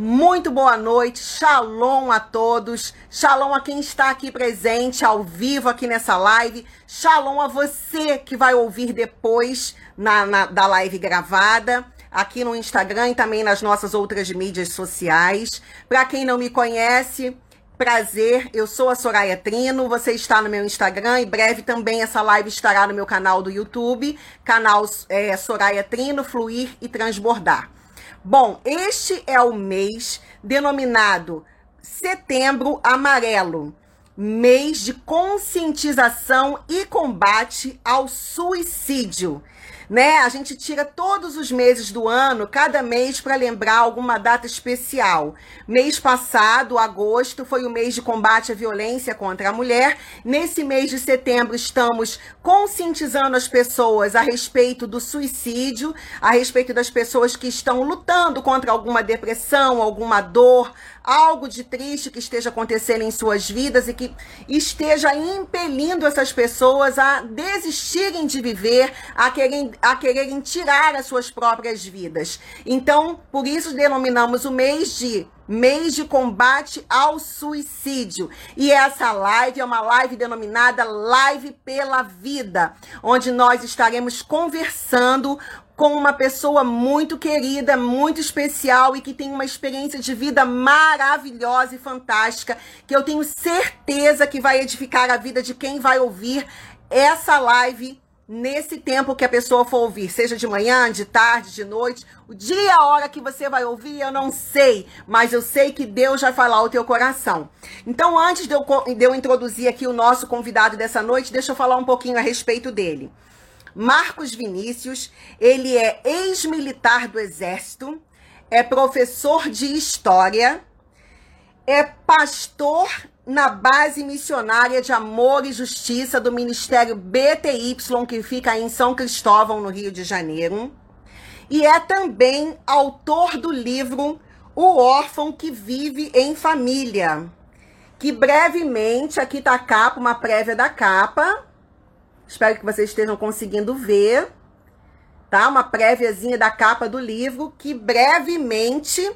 Muito boa noite, shalom a todos, shalom a quem está aqui presente, ao vivo aqui nessa live, shalom a você que vai ouvir depois na, na, da live gravada, aqui no Instagram e também nas nossas outras mídias sociais. Para quem não me conhece, prazer, eu sou a Soraya Trino, você está no meu Instagram, em breve também essa live estará no meu canal do YouTube, canal é, Soraya Trino, Fluir e Transbordar. Bom, este é o mês denominado Setembro Amarelo mês de conscientização e combate ao suicídio né? A gente tira todos os meses do ano, cada mês, para lembrar alguma data especial. Mês passado, agosto, foi o mês de combate à violência contra a mulher. Nesse mês de setembro, estamos conscientizando as pessoas a respeito do suicídio, a respeito das pessoas que estão lutando contra alguma depressão, alguma dor, algo de triste que esteja acontecendo em suas vidas e que esteja impelindo essas pessoas a desistirem de viver, a quererem, a quererem tirar as suas próprias vidas. Então, por isso denominamos o mês de mês de combate ao suicídio. E essa live é uma live denominada Live pela Vida, onde nós estaremos conversando com uma pessoa muito querida, muito especial e que tem uma experiência de vida maravilhosa e fantástica, que eu tenho certeza que vai edificar a vida de quem vai ouvir essa live nesse tempo que a pessoa for ouvir, seja de manhã, de tarde, de noite, o dia a hora que você vai ouvir, eu não sei, mas eu sei que Deus vai falar o teu coração. Então, antes de eu, de eu introduzir aqui o nosso convidado dessa noite, deixa eu falar um pouquinho a respeito dele. Marcos Vinícius, ele é ex-militar do Exército, é professor de História, é pastor na base missionária de Amor e Justiça do Ministério BTY, que fica em São Cristóvão, no Rio de Janeiro. E é também autor do livro O Órfão que Vive em Família, que brevemente, aqui está a capa, uma prévia da capa, Espero que vocês estejam conseguindo ver, tá? Uma préviazinha da capa do livro que brevemente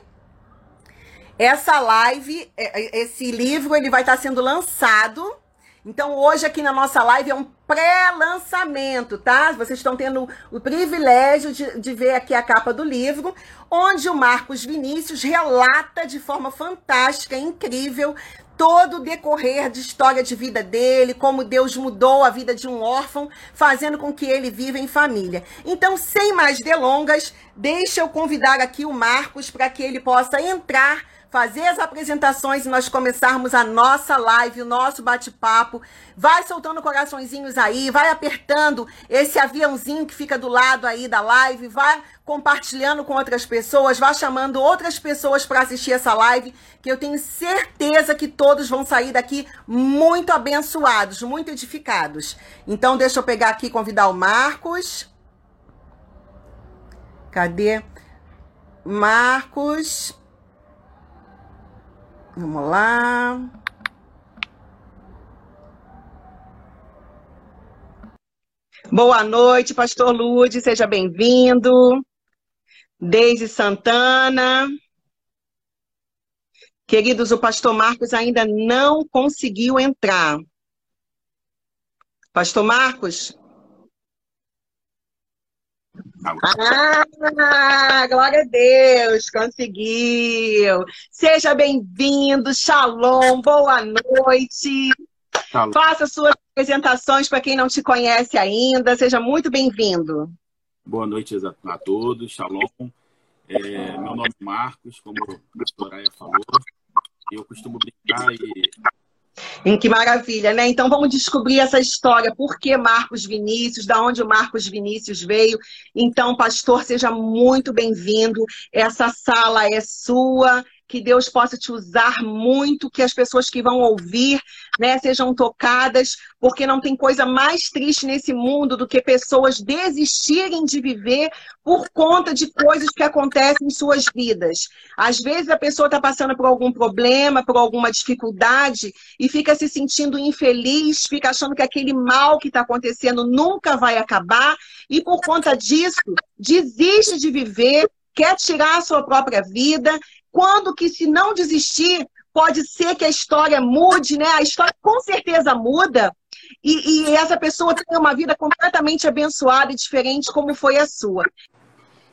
essa live, é, é, esse livro, ele vai estar sendo lançado. Então, hoje aqui na nossa live é um pré-lançamento, tá? Vocês estão tendo o privilégio de, de ver aqui a capa do livro, onde o Marcos Vinícius relata de forma fantástica, incrível, todo o decorrer de história de vida dele, como Deus mudou a vida de um órfão, fazendo com que ele viva em família. Então, sem mais delongas, deixa eu convidar aqui o Marcos para que ele possa entrar fazer as apresentações e nós começarmos a nossa live, o nosso bate-papo. Vai soltando coraçõezinhos aí, vai apertando esse aviãozinho que fica do lado aí da live, vai compartilhando com outras pessoas, vai chamando outras pessoas para assistir essa live, que eu tenho certeza que todos vão sair daqui muito abençoados, muito edificados. Então, deixa eu pegar aqui convidar o Marcos. Cadê? Marcos. Vamos lá. Boa noite, Pastor Lude, seja bem-vindo. Deise Santana. Queridos, o pastor Marcos ainda não conseguiu entrar. Pastor Marcos, ah, glória a Deus, conseguiu. Seja bem-vindo, shalom, boa noite. Shalom. Faça suas apresentações para quem não te conhece ainda, seja muito bem-vindo. Boa noite a todos, shalom. É, meu nome é Marcos, como a Soraya falou. Eu costumo brincar e em que maravilha, né? Então vamos descobrir essa história, por que Marcos Vinícius, da onde o Marcos Vinícius veio. Então, pastor, seja muito bem-vindo. Essa sala é sua que Deus possa te usar muito, que as pessoas que vão ouvir, né, sejam tocadas, porque não tem coisa mais triste nesse mundo do que pessoas desistirem de viver por conta de coisas que acontecem em suas vidas. Às vezes a pessoa está passando por algum problema, por alguma dificuldade e fica se sentindo infeliz, fica achando que aquele mal que está acontecendo nunca vai acabar e por conta disso desiste de viver quer tirar a sua própria vida, quando que se não desistir, pode ser que a história mude, né? A história com certeza muda e, e essa pessoa tenha uma vida completamente abençoada e diferente como foi a sua.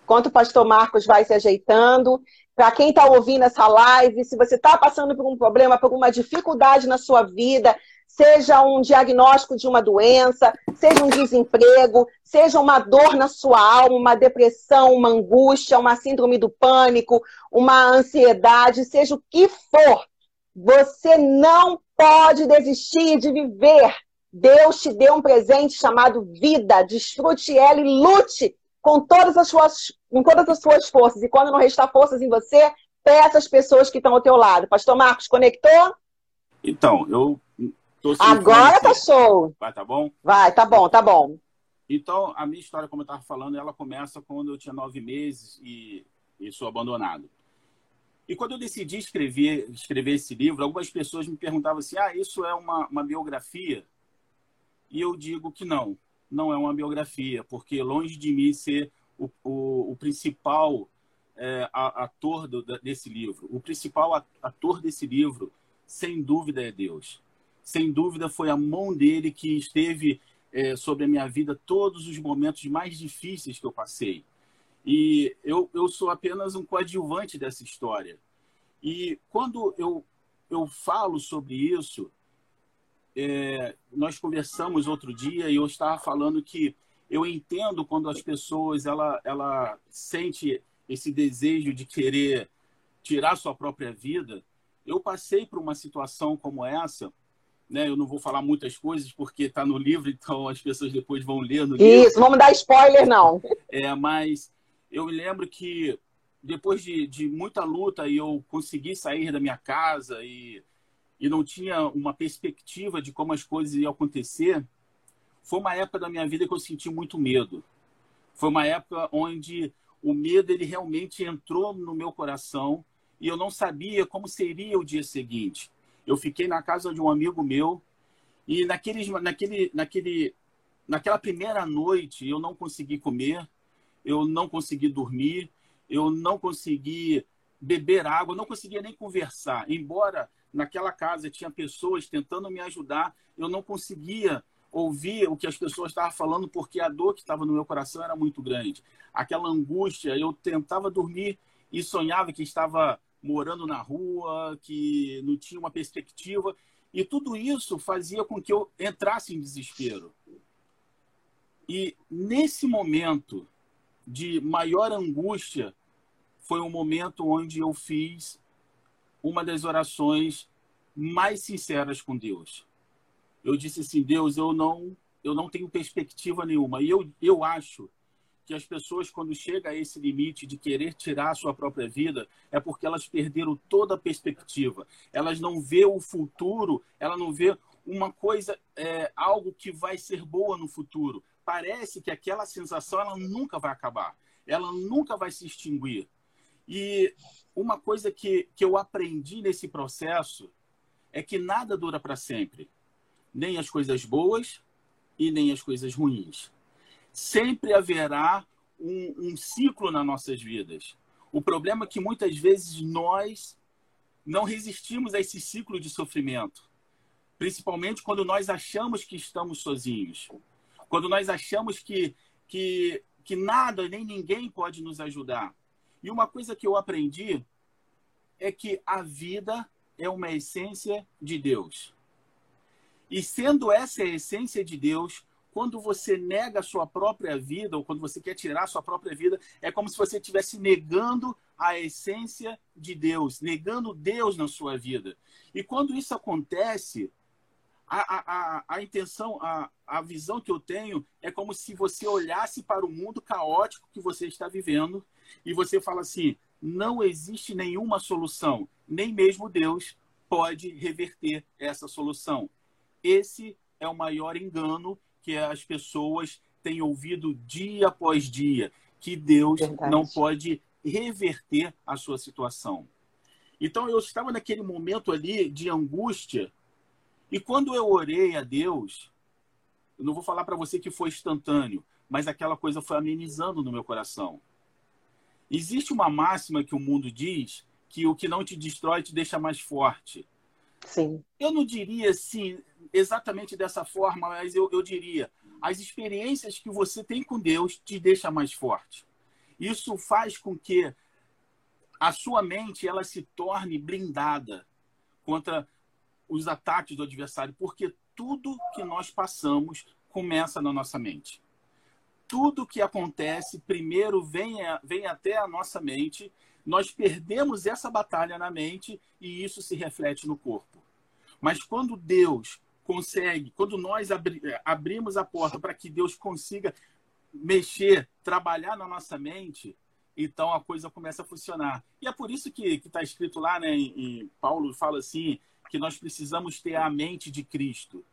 Enquanto o pastor Marcos vai se ajeitando, para quem está ouvindo essa live, se você está passando por um problema, por uma dificuldade na sua vida, seja um diagnóstico de uma doença, seja um desemprego, seja uma dor na sua alma, uma depressão, uma angústia, uma síndrome do pânico, uma ansiedade, seja o que for, você não pode desistir de viver. Deus te deu um presente chamado vida. Desfrute ela e lute com todas as suas, com todas as suas forças. E quando não restar forças em você, peça às pessoas que estão ao teu lado. Pastor Marcos, conectou? Então, eu Agora tá show. Vai, tá bom? Vai, tá bom, tá bom. Então, a minha história, como eu estava falando, ela começa quando eu tinha nove meses e, e sou abandonado. E quando eu decidi escrever, escrever esse livro, algumas pessoas me perguntavam assim: ah, isso é uma, uma biografia? E eu digo que não, não é uma biografia, porque longe de mim ser o, o, o principal é, ator do, desse livro, o principal ator desse livro, sem dúvida, é Deus sem dúvida, foi a mão dele que esteve é, sobre a minha vida todos os momentos mais difíceis que eu passei. E eu, eu sou apenas um coadjuvante dessa história. E quando eu, eu falo sobre isso, é, nós conversamos outro dia e eu estava falando que eu entendo quando as pessoas ela, ela sente esse desejo de querer tirar sua própria vida. Eu passei por uma situação como essa né? Eu não vou falar muitas coisas porque está no livro, então as pessoas depois vão ler no livro. Isso, vamos dar spoiler, não. É, mas eu me lembro que depois de, de muita luta eu consegui sair da minha casa e, e não tinha uma perspectiva de como as coisas iam acontecer. Foi uma época da minha vida que eu senti muito medo. Foi uma época onde o medo ele realmente entrou no meu coração e eu não sabia como seria o dia seguinte eu fiquei na casa de um amigo meu e naquele, naquele, naquele, naquela primeira noite eu não consegui comer, eu não consegui dormir, eu não consegui beber água, não conseguia nem conversar. Embora naquela casa tinha pessoas tentando me ajudar, eu não conseguia ouvir o que as pessoas estavam falando porque a dor que estava no meu coração era muito grande. Aquela angústia, eu tentava dormir e sonhava que estava morando na rua, que não tinha uma perspectiva. E tudo isso fazia com que eu entrasse em desespero. E nesse momento de maior angústia, foi um momento onde eu fiz uma das orações mais sinceras com Deus. Eu disse assim: Deus, eu não, eu não tenho perspectiva nenhuma. E eu, eu acho que as pessoas, quando chega a esse limite de querer tirar a sua própria vida, é porque elas perderam toda a perspectiva. Elas não vê o futuro, ela não vê uma coisa, é, algo que vai ser boa no futuro. Parece que aquela sensação ela nunca vai acabar, ela nunca vai se extinguir. E uma coisa que, que eu aprendi nesse processo é que nada dura para sempre, nem as coisas boas e nem as coisas ruins sempre haverá um, um ciclo nas nossas vidas. O problema é que muitas vezes nós não resistimos a esse ciclo de sofrimento, principalmente quando nós achamos que estamos sozinhos, quando nós achamos que, que, que nada nem ninguém pode nos ajudar. E uma coisa que eu aprendi é que a vida é uma essência de Deus. E sendo essa a essência de Deus, quando você nega a sua própria vida, ou quando você quer tirar a sua própria vida, é como se você estivesse negando a essência de Deus, negando Deus na sua vida. E quando isso acontece, a, a, a, intenção, a, a visão que eu tenho é como se você olhasse para o mundo caótico que você está vivendo e você fala assim: não existe nenhuma solução, nem mesmo Deus pode reverter essa solução. Esse é o maior engano que as pessoas têm ouvido dia após dia, que Deus Verdade. não pode reverter a sua situação. Então eu estava naquele momento ali de angústia, e quando eu orei a Deus, eu não vou falar para você que foi instantâneo, mas aquela coisa foi amenizando no meu coração. Existe uma máxima que o mundo diz que o que não te destrói te deixa mais forte. Sim. Eu não diria assim exatamente dessa forma, mas eu, eu diria as experiências que você tem com Deus te deixa mais forte. Isso faz com que a sua mente ela se torne blindada contra os ataques do adversário, porque tudo que nós passamos começa na nossa mente. Tudo que acontece primeiro vem, a, vem até a nossa mente, nós perdemos essa batalha na mente e isso se reflete no corpo. Mas quando Deus consegue, quando nós abri, abrimos a porta para que Deus consiga mexer, trabalhar na nossa mente, então a coisa começa a funcionar. E é por isso que está escrito lá, né, em, em, Paulo fala assim, que nós precisamos ter a mente de Cristo.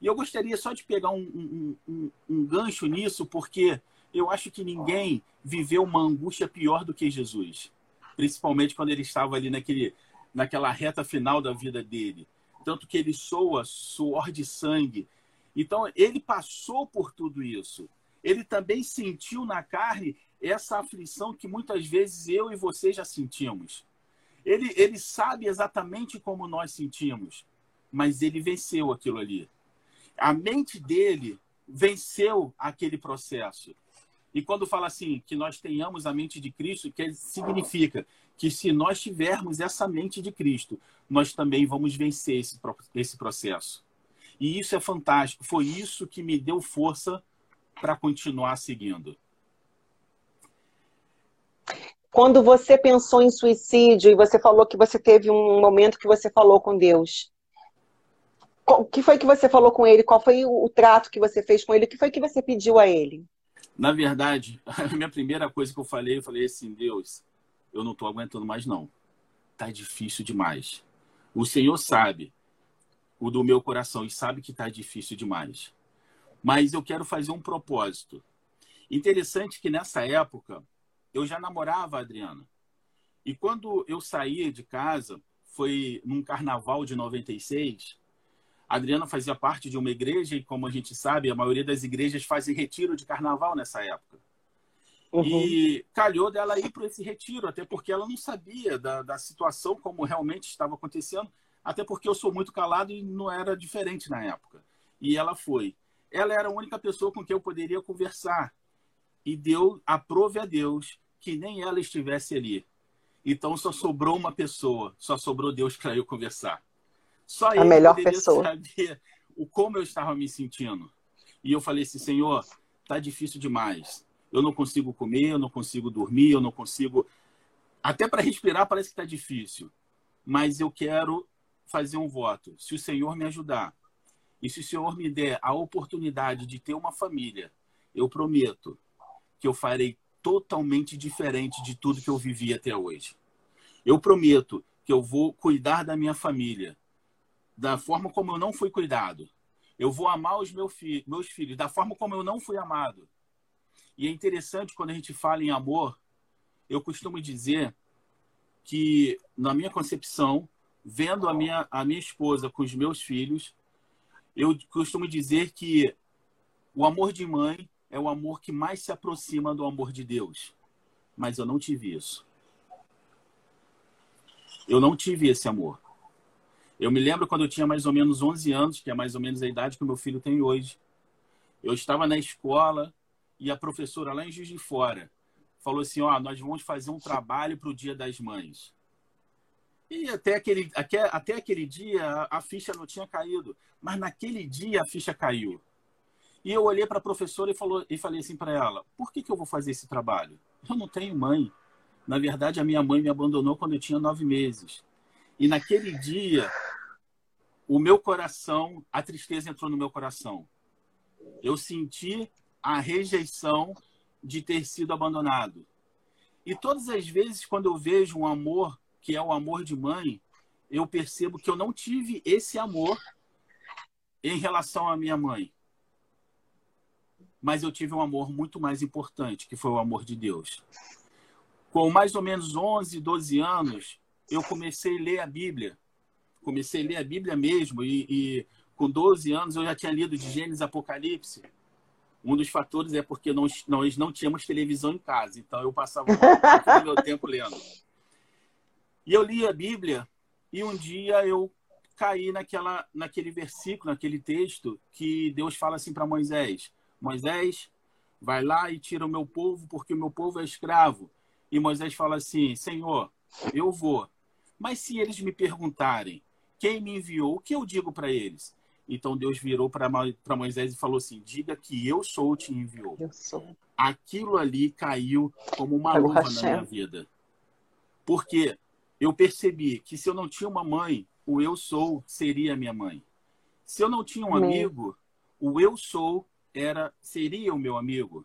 E eu gostaria só de pegar um, um, um, um gancho nisso, porque eu acho que ninguém viveu uma angústia pior do que Jesus. Principalmente quando ele estava ali naquele, naquela reta final da vida dele. Tanto que ele soa suor de sangue. Então, ele passou por tudo isso. Ele também sentiu na carne essa aflição que muitas vezes eu e você já sentimos. Ele, ele sabe exatamente como nós sentimos, mas ele venceu aquilo ali. A mente dele venceu aquele processo. E quando fala assim, que nós tenhamos a mente de Cristo, que significa que se nós tivermos essa mente de Cristo, nós também vamos vencer esse, esse processo. E isso é fantástico. Foi isso que me deu força para continuar seguindo. Quando você pensou em suicídio e você falou que você teve um momento que você falou com Deus, o que foi que você falou com ele? Qual foi o trato que você fez com ele? O que foi que você pediu a ele? Na verdade, a minha primeira coisa que eu falei, eu falei assim, Deus, eu não estou aguentando mais não. Tá difícil demais. O Senhor sabe o do meu coração e sabe que tá difícil demais. Mas eu quero fazer um propósito. Interessante que nessa época eu já namorava a Adriana. E quando eu saí de casa, foi num carnaval de 96, a Adriana fazia parte de uma igreja e, como a gente sabe, a maioria das igrejas fazem retiro de carnaval nessa época. Uhum. E calhou dela ir para esse retiro, até porque ela não sabia da, da situação como realmente estava acontecendo, até porque eu sou muito calado e não era diferente na época. E ela foi. Ela era a única pessoa com quem eu poderia conversar. E deu, aprove a Deus que nem ela estivesse ali. Então só sobrou uma pessoa, só sobrou Deus para eu conversar. Só a melhor pessoa. saber o como eu estava me sentindo. E eu falei assim, Senhor, tá difícil demais. Eu não consigo comer, eu não consigo dormir, eu não consigo até para respirar parece que está difícil. Mas eu quero fazer um voto. Se o Senhor me ajudar e se o Senhor me der a oportunidade de ter uma família, eu prometo que eu farei totalmente diferente de tudo que eu vivi até hoje. Eu prometo que eu vou cuidar da minha família da forma como eu não fui cuidado. Eu vou amar os meus filhos da forma como eu não fui amado. E é interessante quando a gente fala em amor, eu costumo dizer que, na minha concepção, vendo a minha, a minha esposa com os meus filhos, eu costumo dizer que o amor de mãe é o amor que mais se aproxima do amor de Deus. Mas eu não tive isso. Eu não tive esse amor. Eu me lembro quando eu tinha mais ou menos 11 anos, que é mais ou menos a idade que meu filho tem hoje. Eu estava na escola e a professora lá em Juiz de Fora falou assim: Ó, nós vamos fazer um trabalho para o Dia das Mães. E até aquele, até, até aquele dia a, a ficha não tinha caído, mas naquele dia a ficha caiu. E eu olhei para a professora e, falou, e falei assim para ela: por que, que eu vou fazer esse trabalho? Eu não tenho mãe. Na verdade, a minha mãe me abandonou quando eu tinha nove meses. E naquele dia, o meu coração, a tristeza entrou no meu coração. Eu senti a rejeição de ter sido abandonado. E todas as vezes, quando eu vejo um amor que é o amor de mãe, eu percebo que eu não tive esse amor em relação à minha mãe mas eu tive um amor muito mais importante, que foi o amor de Deus. Com mais ou menos 11, 12 anos, eu comecei a ler a Bíblia. Comecei a ler a Bíblia mesmo, e, e com 12 anos eu já tinha lido de Gênesis Apocalipse. Um dos fatores é porque nós, nós não tínhamos televisão em casa, então eu passava o meu tempo lendo. E eu li a Bíblia e um dia eu caí naquela, naquele versículo, naquele texto que Deus fala assim para Moisés: Moisés, vai lá e tira o meu povo, porque o meu povo é escravo. E Moisés fala assim: Senhor, eu vou. Mas se eles me perguntarem quem me enviou, o que eu digo para eles? Então Deus virou para Moisés e falou assim: Diga que eu sou te enviou. Eu sou. Aquilo ali caiu como uma luva na minha vida. Porque eu percebi que se eu não tinha uma mãe, o eu sou seria minha mãe. Se eu não tinha um amigo, o eu sou era seria o meu amigo.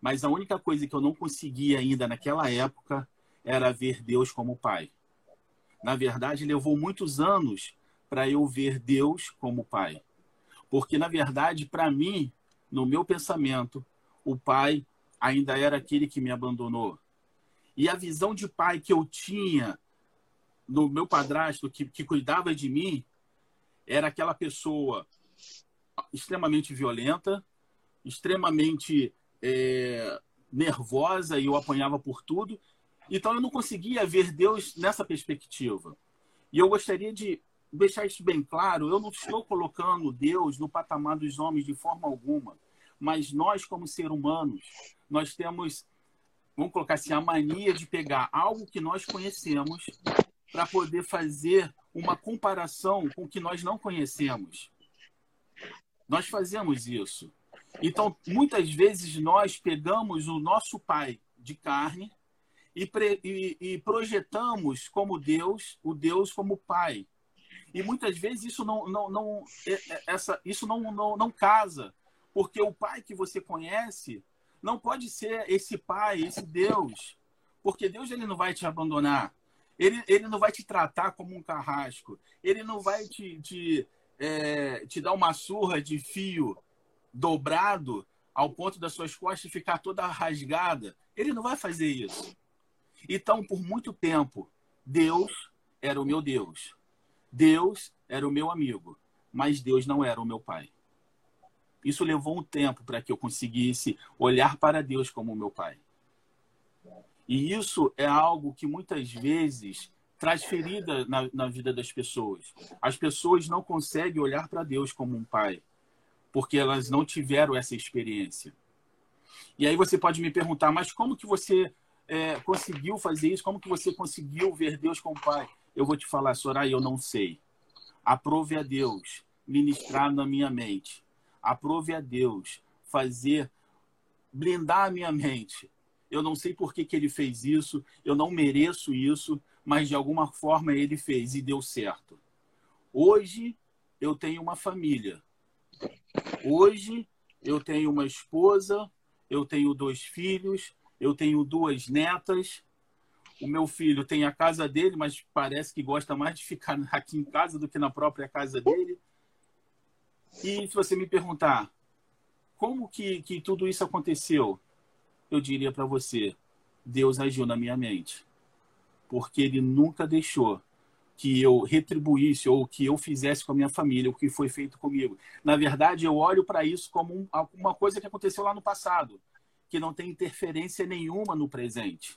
Mas a única coisa que eu não conseguia ainda naquela época era ver Deus como pai. Na verdade, levou muitos anos para eu ver Deus como pai. Porque, na verdade, para mim, no meu pensamento, o pai ainda era aquele que me abandonou. E a visão de pai que eu tinha no meu padrasto, que, que cuidava de mim, era aquela pessoa extremamente violenta, extremamente é, nervosa e eu apanhava por tudo. Então eu não conseguia ver Deus nessa perspectiva. E eu gostaria de deixar isso bem claro: eu não estou colocando Deus no patamar dos homens de forma alguma, mas nós, como seres humanos, nós temos, vamos colocar assim, a mania de pegar algo que nós conhecemos para poder fazer uma comparação com o que nós não conhecemos. Nós fazemos isso. Então, muitas vezes nós pegamos o nosso pai de carne e, e, e, projetamos como Deus, o Deus como pai. E muitas vezes isso não, não, não, é, é, essa, isso não, não, não casa, porque o pai que você conhece não pode ser esse pai, esse Deus, porque Deus ele não vai te abandonar. Ele, ele não vai te tratar como um carrasco. Ele não vai te, te é, te dar uma surra de fio dobrado ao ponto das suas costas ficar toda rasgada. Ele não vai fazer isso. Então, por muito tempo, Deus era o meu Deus. Deus era o meu amigo, mas Deus não era o meu pai. Isso levou um tempo para que eu conseguisse olhar para Deus como meu pai. E isso é algo que muitas vezes traz ferida na, na vida das pessoas. As pessoas não conseguem olhar para Deus como um pai, porque elas não tiveram essa experiência. E aí você pode me perguntar, mas como que você é, conseguiu fazer isso? Como que você conseguiu ver Deus como pai? Eu vou te falar, Soraya, eu não sei. Aprove a Deus ministrar na minha mente. Aprove a Deus fazer, blindar a minha mente. Eu não sei por que, que ele fez isso, eu não mereço isso, mas de alguma forma ele fez e deu certo. Hoje eu tenho uma família. Hoje eu tenho uma esposa, eu tenho dois filhos, eu tenho duas netas. O meu filho tem a casa dele, mas parece que gosta mais de ficar aqui em casa do que na própria casa dele. E se você me perguntar como que, que tudo isso aconteceu, eu diria para você: Deus agiu na minha mente porque ele nunca deixou que eu retribuísse ou que eu fizesse com a minha família o que foi feito comigo. Na verdade, eu olho para isso como uma coisa que aconteceu lá no passado, que não tem interferência nenhuma no presente.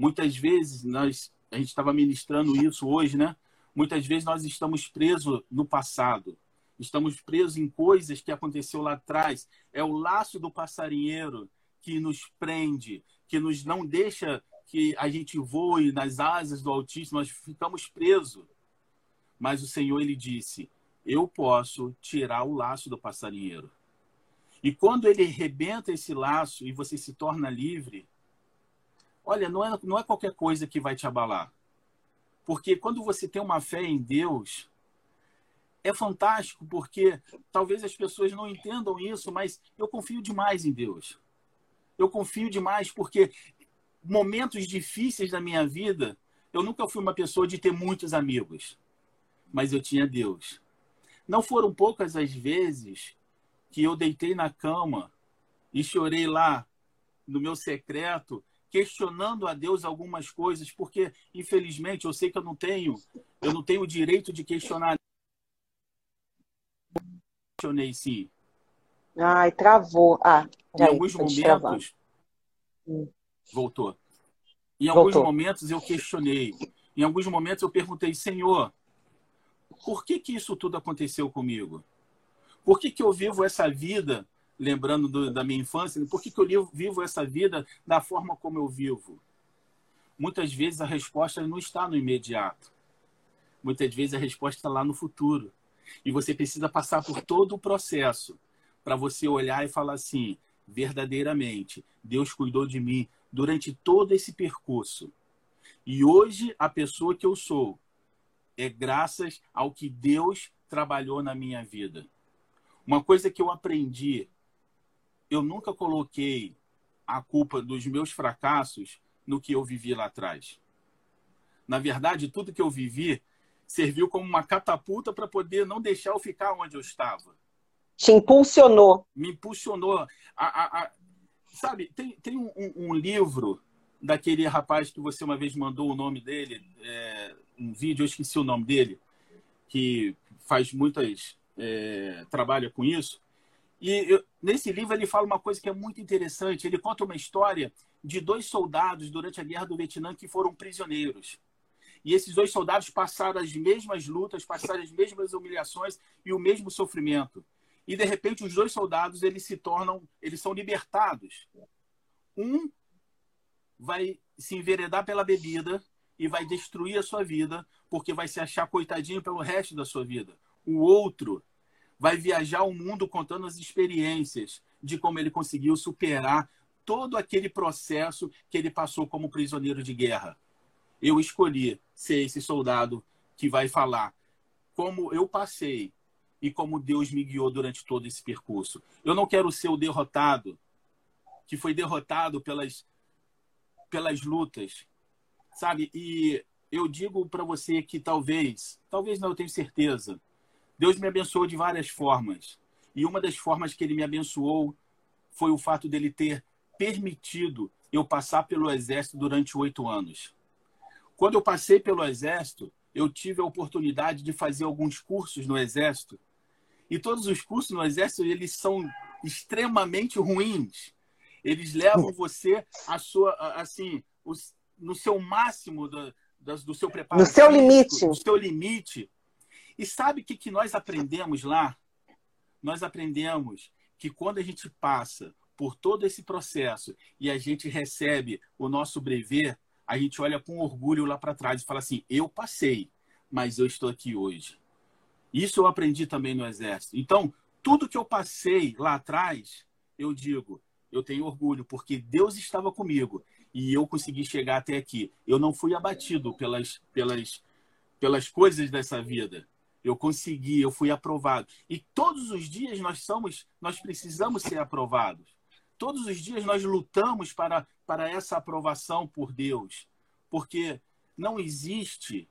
Muitas vezes nós a gente estava ministrando isso hoje, né? Muitas vezes nós estamos presos no passado. Estamos presos em coisas que aconteceu lá atrás. É o laço do passarinheiro que nos prende, que nos não deixa que a gente voe nas asas do Altíssimo, nós ficamos presos. Mas o Senhor, ele disse: Eu posso tirar o laço do passarinheiro. E quando ele rebenta esse laço e você se torna livre, olha, não é, não é qualquer coisa que vai te abalar. Porque quando você tem uma fé em Deus, é fantástico, porque talvez as pessoas não entendam isso, mas eu confio demais em Deus. Eu confio demais porque momentos difíceis da minha vida, eu nunca fui uma pessoa de ter muitos amigos, mas eu tinha Deus. Não foram poucas as vezes que eu deitei na cama e chorei lá no meu secreto, questionando a Deus algumas coisas, porque infelizmente eu sei que eu não tenho, eu não tenho o direito de questionar. Questionei sim. Ai, travou. Ah, em alguns momentos, Voltou. Em alguns Voltou. momentos eu questionei. Em alguns momentos eu perguntei, Senhor, por que, que isso tudo aconteceu comigo? Por que, que eu vivo essa vida, lembrando do, da minha infância, por que, que eu vivo essa vida da forma como eu vivo? Muitas vezes a resposta não está no imediato. Muitas vezes a resposta está lá no futuro. E você precisa passar por todo o processo para você olhar e falar assim: verdadeiramente, Deus cuidou de mim durante todo esse percurso. E hoje, a pessoa que eu sou é graças ao que Deus trabalhou na minha vida. Uma coisa que eu aprendi, eu nunca coloquei a culpa dos meus fracassos no que eu vivi lá atrás. Na verdade, tudo que eu vivi serviu como uma catapulta para poder não deixar eu ficar onde eu estava. Te impulsionou. Me impulsionou. A, a, a... Sabe, tem, tem um, um, livro daquele rapaz que você uma vez mandou o nome dele, é, um vídeo, eu esqueci o nome dele, que faz muitas. É, trabalha com isso. E eu, nesse livro ele fala uma coisa que é muito interessante. Ele conta uma história de dois soldados durante a guerra do Vietnã que foram prisioneiros. E esses dois soldados passaram as mesmas lutas, passaram as mesmas humilhações e o mesmo sofrimento. E de repente os dois soldados eles se tornam, eles são libertados. Um vai se enveredar pela bebida e vai destruir a sua vida, porque vai se achar coitadinho pelo resto da sua vida. O outro vai viajar o mundo contando as experiências de como ele conseguiu superar todo aquele processo que ele passou como prisioneiro de guerra. Eu escolhi ser esse soldado que vai falar como eu passei e como Deus me guiou durante todo esse percurso. Eu não quero ser o derrotado que foi derrotado pelas pelas lutas, sabe? E eu digo para você que talvez, talvez não, eu tenho certeza, Deus me abençoou de várias formas. E uma das formas que ele me abençoou foi o fato dele ter permitido eu passar pelo exército durante oito anos. Quando eu passei pelo exército, eu tive a oportunidade de fazer alguns cursos no exército. E todos os cursos no exército, eles são extremamente ruins. Eles levam você a sua assim, os, no seu máximo do, do seu preparo. No seu limite. No seu limite. E sabe o que, que nós aprendemos lá? Nós aprendemos que quando a gente passa por todo esse processo e a gente recebe o nosso brevet, a gente olha com orgulho lá para trás e fala assim: eu passei, mas eu estou aqui hoje. Isso eu aprendi também no Exército. Então, tudo que eu passei lá atrás, eu digo, eu tenho orgulho, porque Deus estava comigo e eu consegui chegar até aqui. Eu não fui abatido pelas, pelas, pelas coisas dessa vida. Eu consegui, eu fui aprovado. E todos os dias nós somos, nós precisamos ser aprovados. Todos os dias nós lutamos para, para essa aprovação por Deus, porque não existe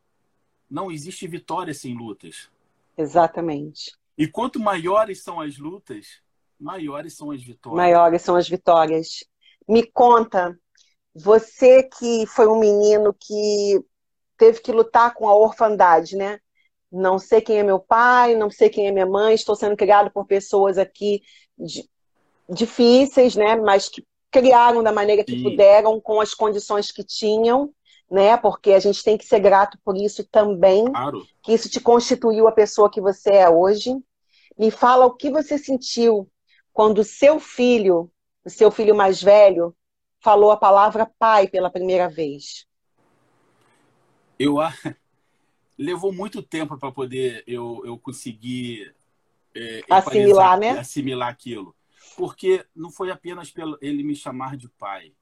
não existe vitória sem lutas. Exatamente. E quanto maiores são as lutas, maiores são as vitórias. Maiores são as vitórias. Me conta, você que foi um menino que teve que lutar com a orfandade, né? Não sei quem é meu pai, não sei quem é minha mãe, estou sendo criado por pessoas aqui de, difíceis, né? Mas que criaram da maneira que Sim. puderam, com as condições que tinham, né? Porque a gente tem que ser grato por isso também. Claro. Que isso te constituiu a pessoa que você é hoje. Me fala o que você sentiu quando o seu filho, o seu filho mais velho, falou a palavra pai pela primeira vez. Eu levou muito tempo para poder eu, eu conseguir é, assimilar, né? Assimilar aquilo porque não foi apenas pelo ele me chamar de pai,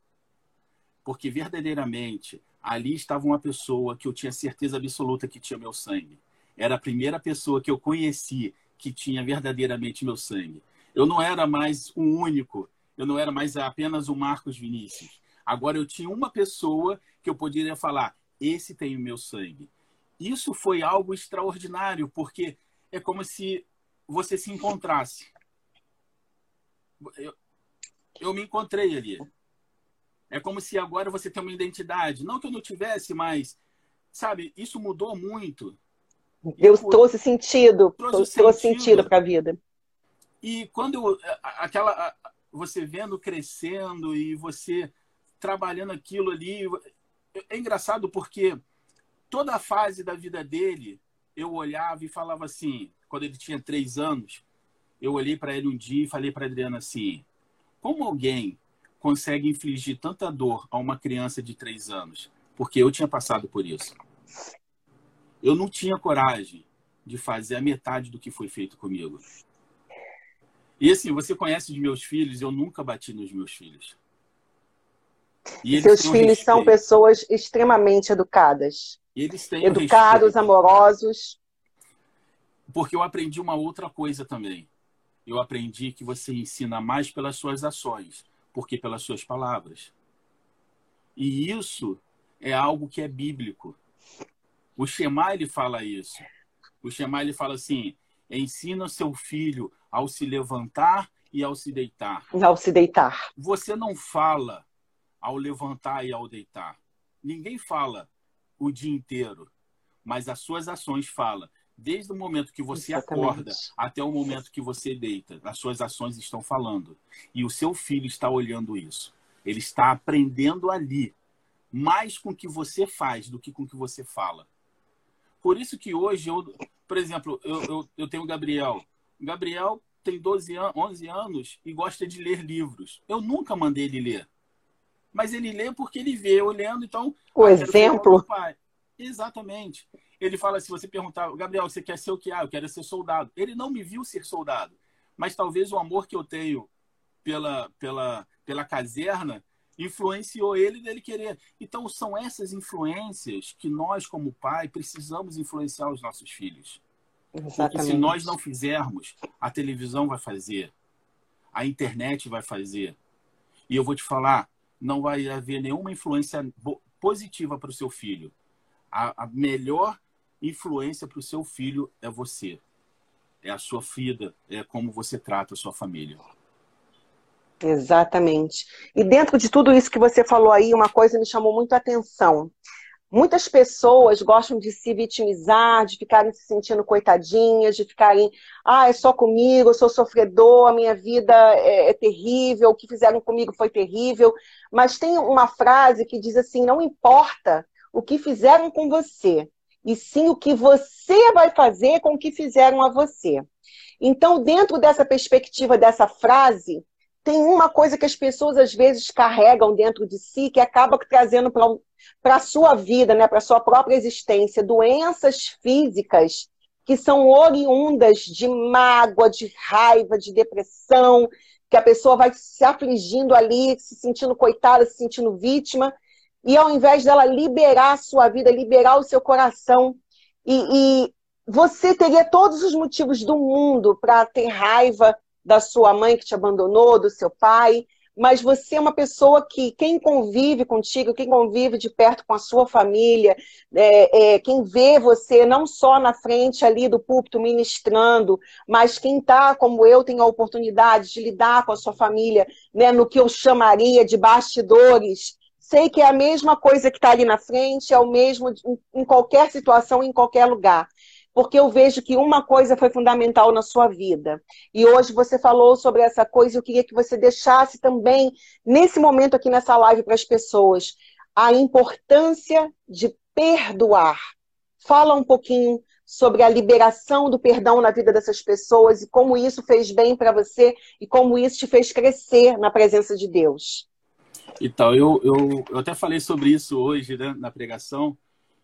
porque verdadeiramente ali estava uma pessoa que eu tinha certeza absoluta que tinha meu sangue. Era a primeira pessoa que eu conheci que tinha verdadeiramente meu sangue. Eu não era mais o um único, eu não era mais apenas o Marcos Vinícius. Agora eu tinha uma pessoa que eu poderia falar: esse tem o meu sangue. Isso foi algo extraordinário, porque é como se você se encontrasse eu, eu me encontrei ali. É como se agora você tem uma identidade. Não que eu não tivesse, mas, sabe, isso mudou muito. Eu trouxe sentido, trouxe, trouxe sentido para a vida. E quando aquela você vendo crescendo e você trabalhando aquilo ali, é engraçado porque toda a fase da vida dele, eu olhava e falava assim, quando ele tinha três anos, eu olhei para ele um dia e falei para Adriana assim: como alguém consegue infligir tanta dor a uma criança de três anos? Porque eu tinha passado por isso. Eu não tinha coragem de fazer a metade do que foi feito comigo. E assim, você conhece os meus filhos, eu nunca bati nos meus filhos. E Seus filhos respeito. são pessoas extremamente educadas. Eles têm Educados, amorosos. Porque eu aprendi uma outra coisa também. Eu aprendi que você ensina mais pelas suas ações, porque pelas suas palavras. E isso é algo que é bíblico. O Shema ele fala isso. O Shema ele fala assim: ensina seu filho ao se levantar e ao se deitar. Ao se deitar. Você não fala ao levantar e ao deitar. Ninguém fala o dia inteiro, mas as suas ações falam. Desde o momento que você Exatamente. acorda até o momento que você deita, as suas ações estão falando. E o seu filho está olhando isso. Ele está aprendendo ali, mais com o que você faz do que com o que você fala. Por isso que hoje, eu, por exemplo, eu, eu, eu tenho o Gabriel. O Gabriel tem 12 an 11 anos e gosta de ler livros. Eu nunca mandei ele ler mas ele lê porque ele vê lendo, então. O exemplo. Exatamente. Ele fala: se você perguntar, Gabriel, você quer ser o que? Ah, eu quero ser soldado. Ele não me viu ser soldado, mas talvez o amor que eu tenho pela, pela, pela caserna influenciou ele dele querer. Então, são essas influências que nós, como pai, precisamos influenciar os nossos filhos. Exatamente. Porque se nós não fizermos, a televisão vai fazer, a internet vai fazer. E eu vou te falar, não vai haver nenhuma influência positiva para o seu filho. A, a melhor influência para o seu filho é você. É a sua vida, é como você trata a sua família. Exatamente. E dentro de tudo isso que você falou aí, uma coisa me chamou muito a atenção. Muitas pessoas gostam de se vitimizar, de ficarem se sentindo coitadinhas, de ficarem, ah, é só comigo, eu sou sofredor, a minha vida é, é terrível, o que fizeram comigo foi terrível. Mas tem uma frase que diz assim: não importa o que fizeram com você, e sim o que você vai fazer com o que fizeram a você. Então, dentro dessa perspectiva dessa frase, tem uma coisa que as pessoas às vezes carregam dentro de si que acaba trazendo para a sua vida, né, para a sua própria existência, doenças físicas que são oriundas de mágoa, de raiva, de depressão, que a pessoa vai se afligindo ali, se sentindo coitada, se sentindo vítima, e ao invés dela liberar a sua vida, liberar o seu coração, e, e você teria todos os motivos do mundo para ter raiva da sua mãe que te abandonou, do seu pai, mas você é uma pessoa que, quem convive contigo, quem convive de perto com a sua família, é, é, quem vê você não só na frente ali do púlpito ministrando, mas quem está, como eu, tem a oportunidade de lidar com a sua família, né, no que eu chamaria de bastidores, sei que é a mesma coisa que está ali na frente, é o mesmo em qualquer situação, em qualquer lugar porque eu vejo que uma coisa foi fundamental na sua vida. E hoje você falou sobre essa coisa, eu queria que você deixasse também, nesse momento aqui nessa live para as pessoas, a importância de perdoar. Fala um pouquinho sobre a liberação do perdão na vida dessas pessoas e como isso fez bem para você e como isso te fez crescer na presença de Deus. Então, eu, eu, eu até falei sobre isso hoje né, na pregação,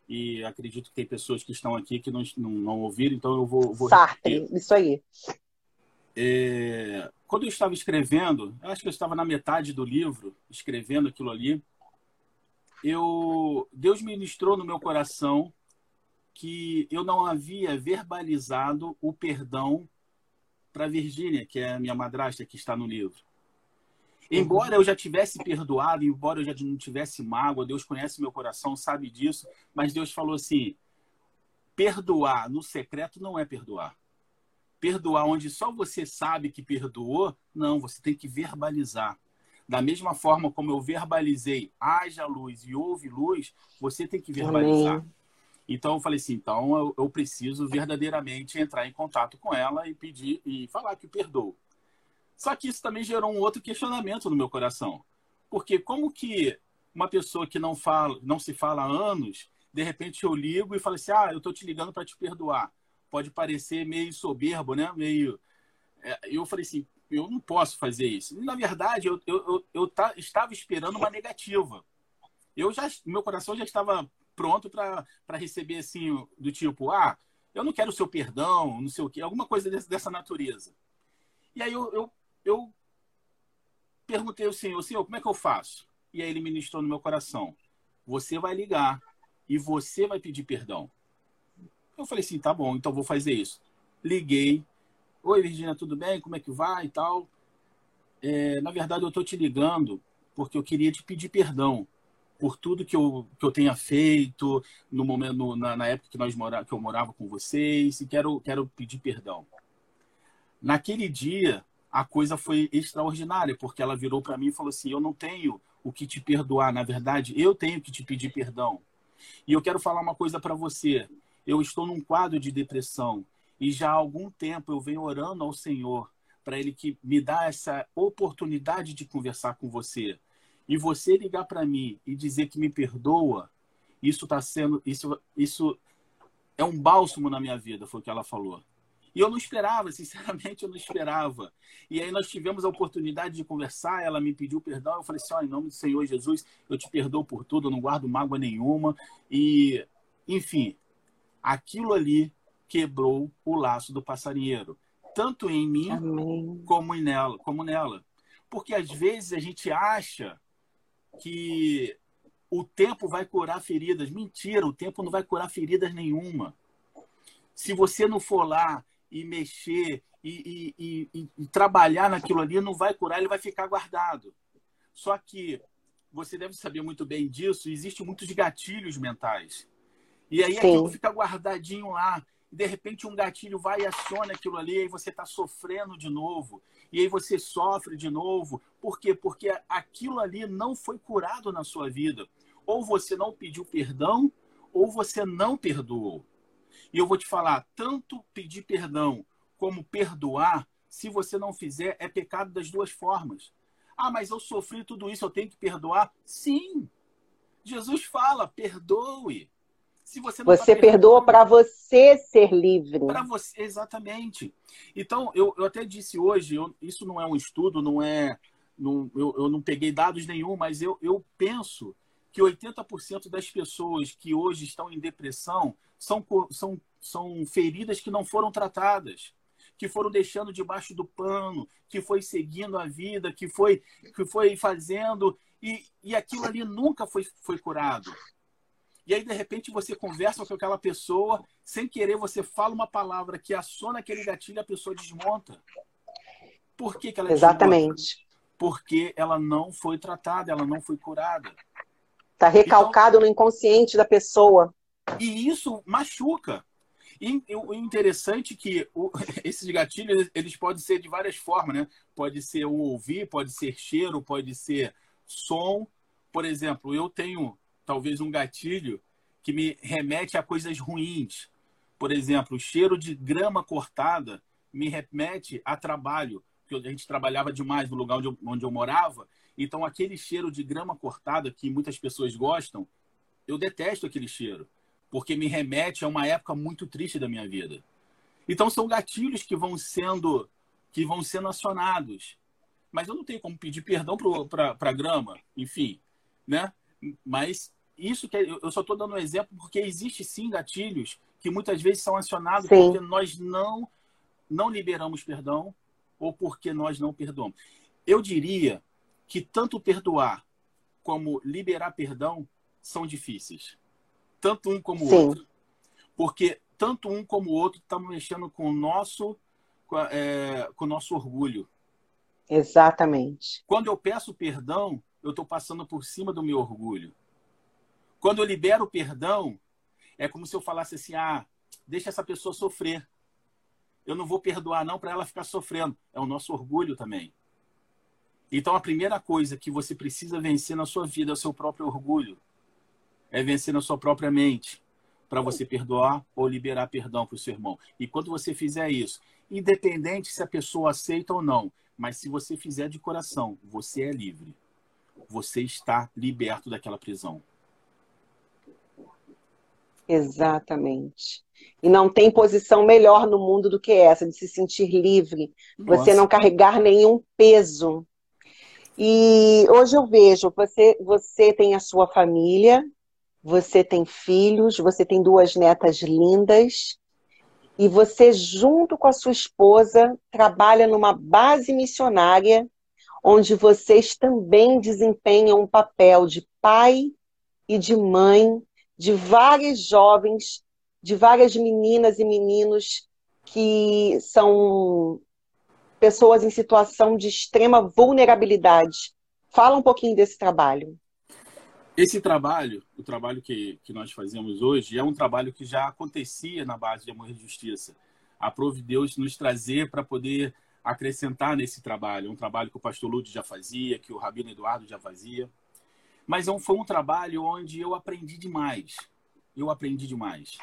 e acredito que tem pessoas que estão aqui que não, não, não ouviram, então eu vou. vou Sartre, isso aí. É, quando eu estava escrevendo, eu acho que eu estava na metade do livro, escrevendo aquilo ali, eu, Deus ministrou no meu coração que eu não havia verbalizado o perdão para Virgínia, que é a minha madrasta que está no livro. Embora eu já tivesse perdoado, embora eu já não tivesse mágoa, Deus conhece meu coração, sabe disso, mas Deus falou assim: perdoar no secreto não é perdoar. Perdoar onde só você sabe que perdoou, não, você tem que verbalizar. Da mesma forma como eu verbalizei, haja luz e houve luz, você tem que verbalizar. Amém. Então eu falei assim, então eu, eu, preciso verdadeiramente entrar em contato com ela e pedir e falar que perdoou. Só que isso também gerou um outro questionamento no meu coração. Porque como que uma pessoa que não fala, não se fala há anos, de repente eu ligo e falo assim: ah, eu tô te ligando para te perdoar. Pode parecer meio soberbo, né? Meio. É, eu falei assim: eu não posso fazer isso. E, na verdade, eu, eu, eu, eu tá, estava esperando uma negativa. Eu já, meu coração já estava pronto para receber assim, do tipo: ah, eu não quero o seu perdão, não sei o quê, alguma coisa dessa, dessa natureza. E aí eu, eu, eu perguntei ao Senhor, Senhor, como é que eu faço? E aí ele ministrou no meu coração: você vai ligar e você vai pedir perdão. Eu falei assim, tá bom, então vou fazer isso. Liguei. Oi, Virginia, tudo bem? Como é que vai e tal? É, na verdade, eu estou te ligando porque eu queria te pedir perdão por tudo que eu, que eu tenha feito no momento na, na, época que nós mora, que eu morava com vocês e quero quero pedir perdão. Naquele dia a coisa foi extraordinária porque ela virou para mim e falou assim: eu não tenho o que te perdoar, na verdade eu tenho que te pedir perdão. E eu quero falar uma coisa para você. Eu estou num quadro de depressão e já há algum tempo eu venho orando ao Senhor para ele que me dá essa oportunidade de conversar com você e você ligar para mim e dizer que me perdoa, isso está sendo, isso, isso é um bálsamo na minha vida, foi o que ela falou. E eu não esperava, sinceramente, eu não esperava. E aí nós tivemos a oportunidade de conversar, ela me pediu perdão, eu falei assim, em nome do Senhor Jesus, eu te perdoo por tudo, eu não guardo mágoa nenhuma. E, enfim, aquilo ali quebrou o laço do passarinheiro, tanto em mim Amém. como nela, como nela. Porque às vezes a gente acha que o tempo vai curar feridas. Mentira, o tempo não vai curar feridas nenhuma. Se você não for lá e mexer e, e, e, e, trabalhar naquilo ali, não vai curar, ele vai ficar guardado. Só que você deve saber muito bem disso, existem muitos gatilhos mentais. E aí Sim. aquilo fica guardadinho lá. E de repente um gatilho vai e aciona aquilo ali, e você está sofrendo de novo e aí você sofre de novo. Por quê? Porque aquilo ali não foi curado na sua vida. Ou você não pediu perdão, ou você não perdoou. E eu vou te falar, tanto pedir perdão como perdoar, se você não fizer, é pecado das duas formas. Ah, mas eu sofri tudo isso, eu tenho que perdoar? Sim. Jesus fala, perdoe. Se você não você tá perdoa para você ser livre. Para você, exatamente. Então, eu, eu até disse hoje, eu, isso não é um estudo, não é. Não, eu, eu não peguei dados nenhum, mas eu, eu penso que 80% das pessoas que hoje estão em depressão são, são, são feridas que não foram tratadas, que foram deixando debaixo do pano, que foi seguindo a vida, que foi, que foi fazendo, e, e aquilo ali nunca foi, foi curado. E aí, de repente, você conversa com aquela pessoa, sem querer, você fala uma palavra que aciona aquele gatilho e a pessoa desmonta. Por que, que ela Exatamente. Desmonta? Porque ela não foi tratada, ela não foi curada. Está recalcado então, no inconsciente da pessoa. E isso machuca. E o interessante é que o, esses gatilhos eles podem ser de várias formas, né? Pode ser o ouvir, pode ser cheiro, pode ser som. Por exemplo, eu tenho talvez um gatilho que me remete a coisas ruins. Por exemplo, o cheiro de grama cortada me remete a trabalho, porque a gente trabalhava demais no lugar onde eu, onde eu morava. Então, aquele cheiro de grama cortada, que muitas pessoas gostam, eu detesto aquele cheiro, porque me remete a uma época muito triste da minha vida. Então, são gatilhos que vão sendo que vão sendo acionados. Mas eu não tenho como pedir perdão para a grama, enfim, né? Mas isso que eu só estou dando um exemplo porque existe sim gatilhos que muitas vezes são acionados sim. porque nós não não liberamos perdão ou porque nós não perdoamos. Eu diria que tanto perdoar como liberar perdão são difíceis, tanto um como o outro, porque tanto um como o outro estão mexendo com o nosso com, é, com o nosso orgulho. Exatamente. Quando eu peço perdão, eu estou passando por cima do meu orgulho. Quando eu libero perdão, é como se eu falasse assim: ah, deixa essa pessoa sofrer. Eu não vou perdoar, não, para ela ficar sofrendo. É o nosso orgulho também. Então, a primeira coisa que você precisa vencer na sua vida é o seu próprio orgulho. É vencer na sua própria mente para você perdoar ou liberar perdão para o seu irmão. E quando você fizer isso, independente se a pessoa aceita ou não, mas se você fizer de coração, você é livre você está liberto daquela prisão. Exatamente. E não tem posição melhor no mundo do que essa, de se sentir livre, Nossa. você não carregar nenhum peso. E hoje eu vejo, você, você tem a sua família, você tem filhos, você tem duas netas lindas, e você, junto com a sua esposa, trabalha numa base missionária, onde vocês também desempenham um papel de pai e de mãe de várias jovens, de várias meninas e meninos que são pessoas em situação de extrema vulnerabilidade. Fala um pouquinho desse trabalho. Esse trabalho, o trabalho que, que nós fazemos hoje, é um trabalho que já acontecia na base de Amor e Justiça. Aprove Deus nos trazer para poder acrescentar nesse trabalho. Um trabalho que o pastor Lude já fazia, que o Rabino Eduardo já fazia. Mas é foi um trabalho onde eu aprendi demais. Eu aprendi demais.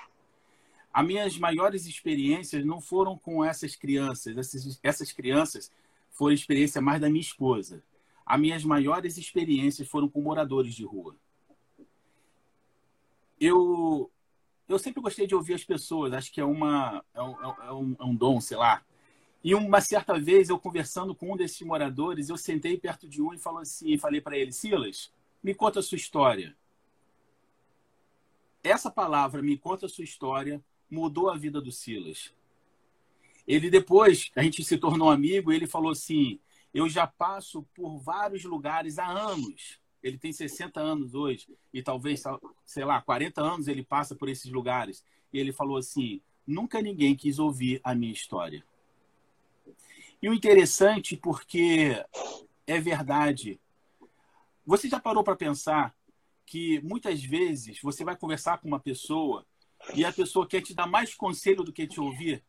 As minhas maiores experiências não foram com essas crianças. Essas, essas crianças foram experiência mais da minha esposa. As minhas maiores experiências foram com moradores de rua. Eu, eu sempre gostei de ouvir as pessoas. Acho que é, uma, é, um, é um, é um dom, sei lá. E uma certa vez, eu conversando com um desses moradores, eu sentei perto de um e falou assim, falei para ele, Silas, me conta a sua história. Essa palavra, me conta a sua história, mudou a vida do Silas. Ele depois, a gente se tornou amigo, ele falou assim: Eu já passo por vários lugares há anos. Ele tem 60 anos hoje, e talvez, sei lá, 40 anos ele passa por esses lugares. E ele falou assim: Nunca ninguém quis ouvir a minha história. E o interessante, porque é verdade, você já parou para pensar que muitas vezes você vai conversar com uma pessoa e a pessoa quer te dar mais conselho do que te ouvir?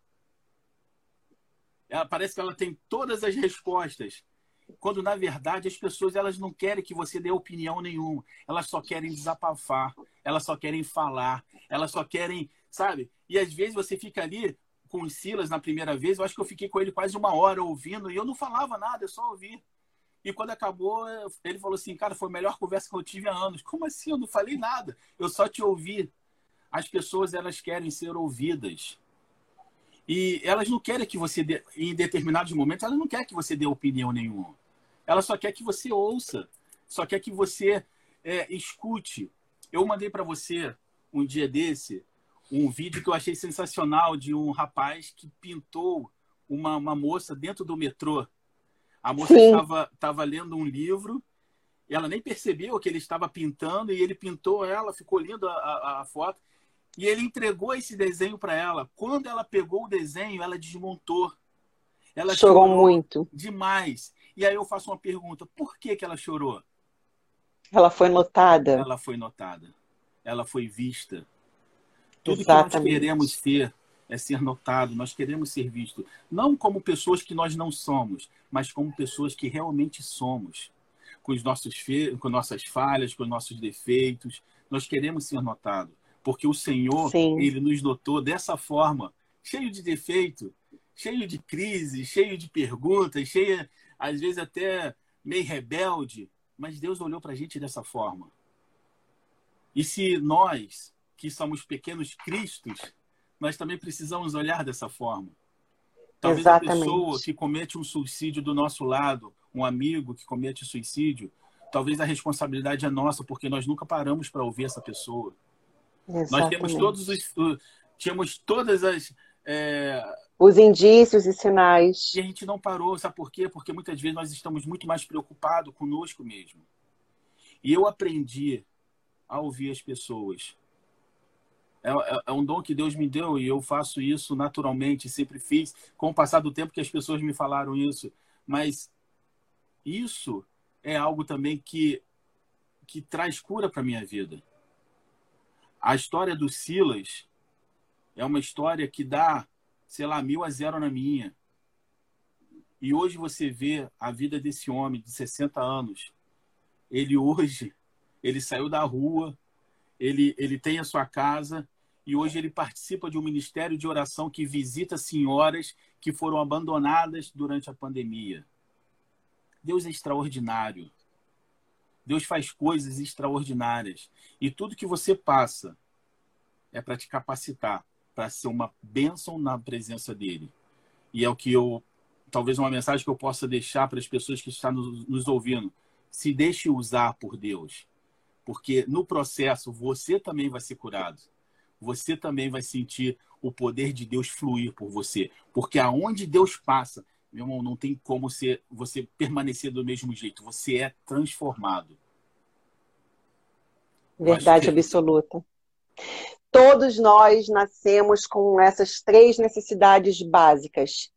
Ela, parece que ela tem todas as respostas, quando na verdade as pessoas elas não querem que você dê opinião nenhuma, elas só querem desabafar, elas só querem falar, elas só querem, sabe? E às vezes você fica ali com o Silas na primeira vez, eu acho que eu fiquei com ele quase uma hora ouvindo e eu não falava nada, eu só ouvia. E quando acabou, ele falou assim: Cara, foi a melhor conversa que eu tive há anos. Como assim? Eu não falei nada. Eu só te ouvi. As pessoas, elas querem ser ouvidas. E elas não querem que você, dê, em determinados momentos, elas não querem que você dê opinião nenhuma. Ela só quer que você ouça. Só quer que você é, escute. Eu mandei para você, um dia desse, um vídeo que eu achei sensacional de um rapaz que pintou uma, uma moça dentro do metrô. A moça estava, estava lendo um livro, ela nem percebeu que ele estava pintando, e ele pintou ela, ficou lindo a, a, a foto, e ele entregou esse desenho para ela. Quando ela pegou o desenho, ela desmontou. Ela chorou, chorou muito. Demais. E aí eu faço uma pergunta: por que, que ela chorou? Ela foi notada. Ela foi notada. Ela foi vista. Tudo Exatamente. que nós queremos ter é ser notado, nós queremos ser vistos, não como pessoas que nós não somos, mas como pessoas que realmente somos, com os nossos com nossas falhas, com os nossos defeitos, nós queremos ser notados, porque o Senhor, Sim. ele nos notou dessa forma, cheio de defeito, cheio de crise, cheio de perguntas, cheio às vezes até meio rebelde, mas Deus olhou para a gente dessa forma. E se nós, que somos pequenos cristos, nós também precisamos olhar dessa forma. Talvez Exatamente. a pessoa que comete um suicídio do nosso lado, um amigo que comete suicídio, talvez a responsabilidade é nossa, porque nós nunca paramos para ouvir essa pessoa. Exatamente. Nós temos todos os, tínhamos todas as é... os indícios e sinais. E a gente não parou, sabe por quê? Porque muitas vezes nós estamos muito mais preocupados conosco mesmo. E eu aprendi a ouvir as pessoas. É, é, é, um dom que Deus me deu e eu faço isso naturalmente, sempre fiz, com o passar do tempo que as pessoas me falaram isso. Mas isso é algo também que, que traz cura para a minha vida. A história do Silas é uma história que dá, sei lá, mil a zero na minha. E hoje você vê a vida desse homem de 60 anos. Ele hoje, ele saiu da rua, ele, ele tem a sua casa e hoje ele participa de um ministério de oração que visita senhoras que foram abandonadas durante a pandemia. Deus é extraordinário. Deus faz coisas extraordinárias. E tudo que você passa, é para te capacitar para ser uma bênção na presença dele. E é o que eu, talvez uma mensagem que eu possa deixar para as pessoas que estão nos, ouvindo. Se deixe usar por Deus. Porque no processo você também vai ser curado. Você também vai sentir o poder de Deus fluir por você. Porque aonde Deus passa, meu irmão, não tem como ser, você permanecer do mesmo jeito. Você é transformado. Verdade que... absoluta. Todos nós nascemos com essas três necessidades básicas: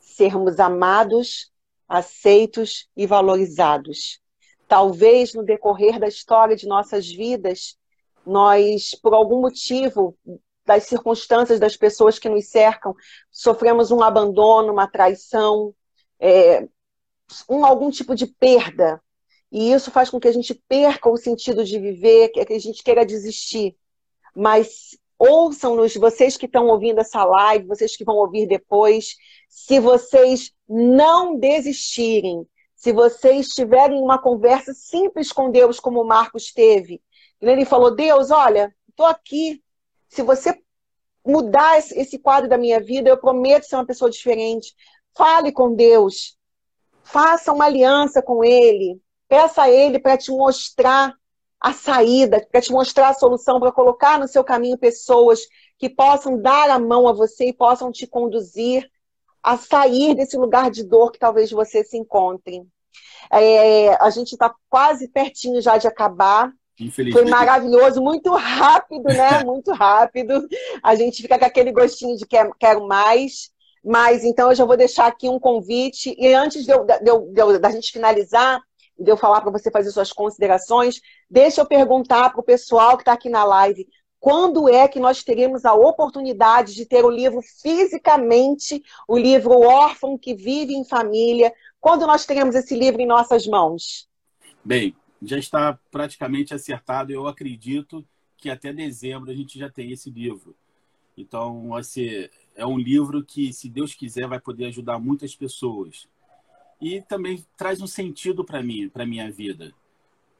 sermos amados, aceitos e valorizados. Talvez no decorrer da história de nossas vidas, nós, por algum motivo, das circunstâncias das pessoas que nos cercam, sofremos um abandono, uma traição, é, um, algum tipo de perda. E isso faz com que a gente perca o sentido de viver, que a gente queira desistir. Mas ouçam-nos, vocês que estão ouvindo essa live, vocês que vão ouvir depois, se vocês não desistirem, se vocês tiverem uma conversa simples com Deus, como o Marcos teve, ele falou: Deus, olha, estou aqui, se você mudar esse quadro da minha vida, eu prometo ser uma pessoa diferente. Fale com Deus. Faça uma aliança com Ele. Peça a Ele para te mostrar a saída, para te mostrar a solução, para colocar no seu caminho pessoas que possam dar a mão a você e possam te conduzir a sair desse lugar de dor que talvez você se encontre. É, a gente está quase pertinho já de acabar. Foi maravilhoso, muito rápido, né? Muito rápido. A gente fica com aquele gostinho de quer, quero mais. Mas então eu já vou deixar aqui um convite. E antes de eu, de eu, de eu da gente finalizar, de eu falar para você fazer suas considerações, deixa eu perguntar para o pessoal que está aqui na live. Quando é que nós teremos a oportunidade de ter o livro fisicamente, o livro Órfão que Vive em Família? Quando nós teremos esse livro em nossas mãos? Bem, já está praticamente acertado. Eu acredito que até dezembro a gente já tem esse livro. Então, assim, é um livro que, se Deus quiser, vai poder ajudar muitas pessoas. E também traz um sentido para mim, para minha vida.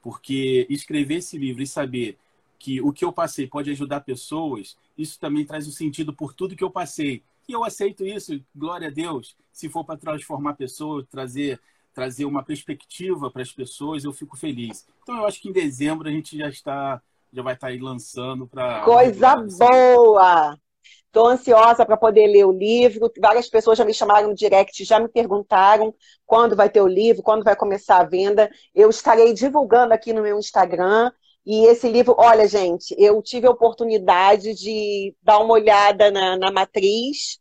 Porque escrever esse livro e saber que o que eu passei pode ajudar pessoas, isso também traz um sentido por tudo que eu passei. E eu aceito isso, glória a Deus. Se for para transformar pessoas, trazer trazer uma perspectiva para as pessoas, eu fico feliz. Então eu acho que em dezembro a gente já está já vai estar tá aí lançando para Coisa boa. Estou ansiosa para poder ler o livro. Várias pessoas já me chamaram no direct, já me perguntaram quando vai ter o livro, quando vai começar a venda. Eu estarei divulgando aqui no meu Instagram. E esse livro, olha, gente, eu tive a oportunidade de dar uma olhada na, na matriz.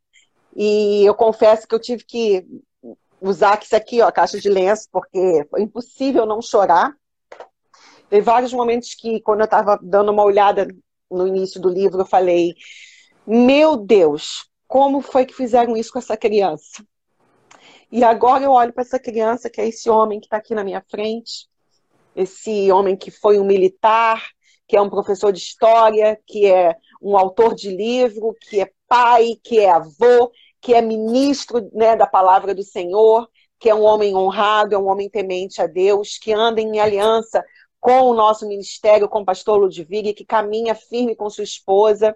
E eu confesso que eu tive que usar isso aqui, ó, caixa de lenço, porque foi impossível não chorar. Teve vários momentos que, quando eu estava dando uma olhada no início do livro, eu falei: Meu Deus, como foi que fizeram isso com essa criança? E agora eu olho para essa criança, que é esse homem que está aqui na minha frente, esse homem que foi um militar, que é um professor de história, que é um autor de livro, que é pai, que é avô, que é ministro né, da palavra do Senhor, que é um homem honrado, é um homem temente a Deus, que anda em aliança com o nosso ministério, com o pastor Ludwig, que caminha firme com sua esposa.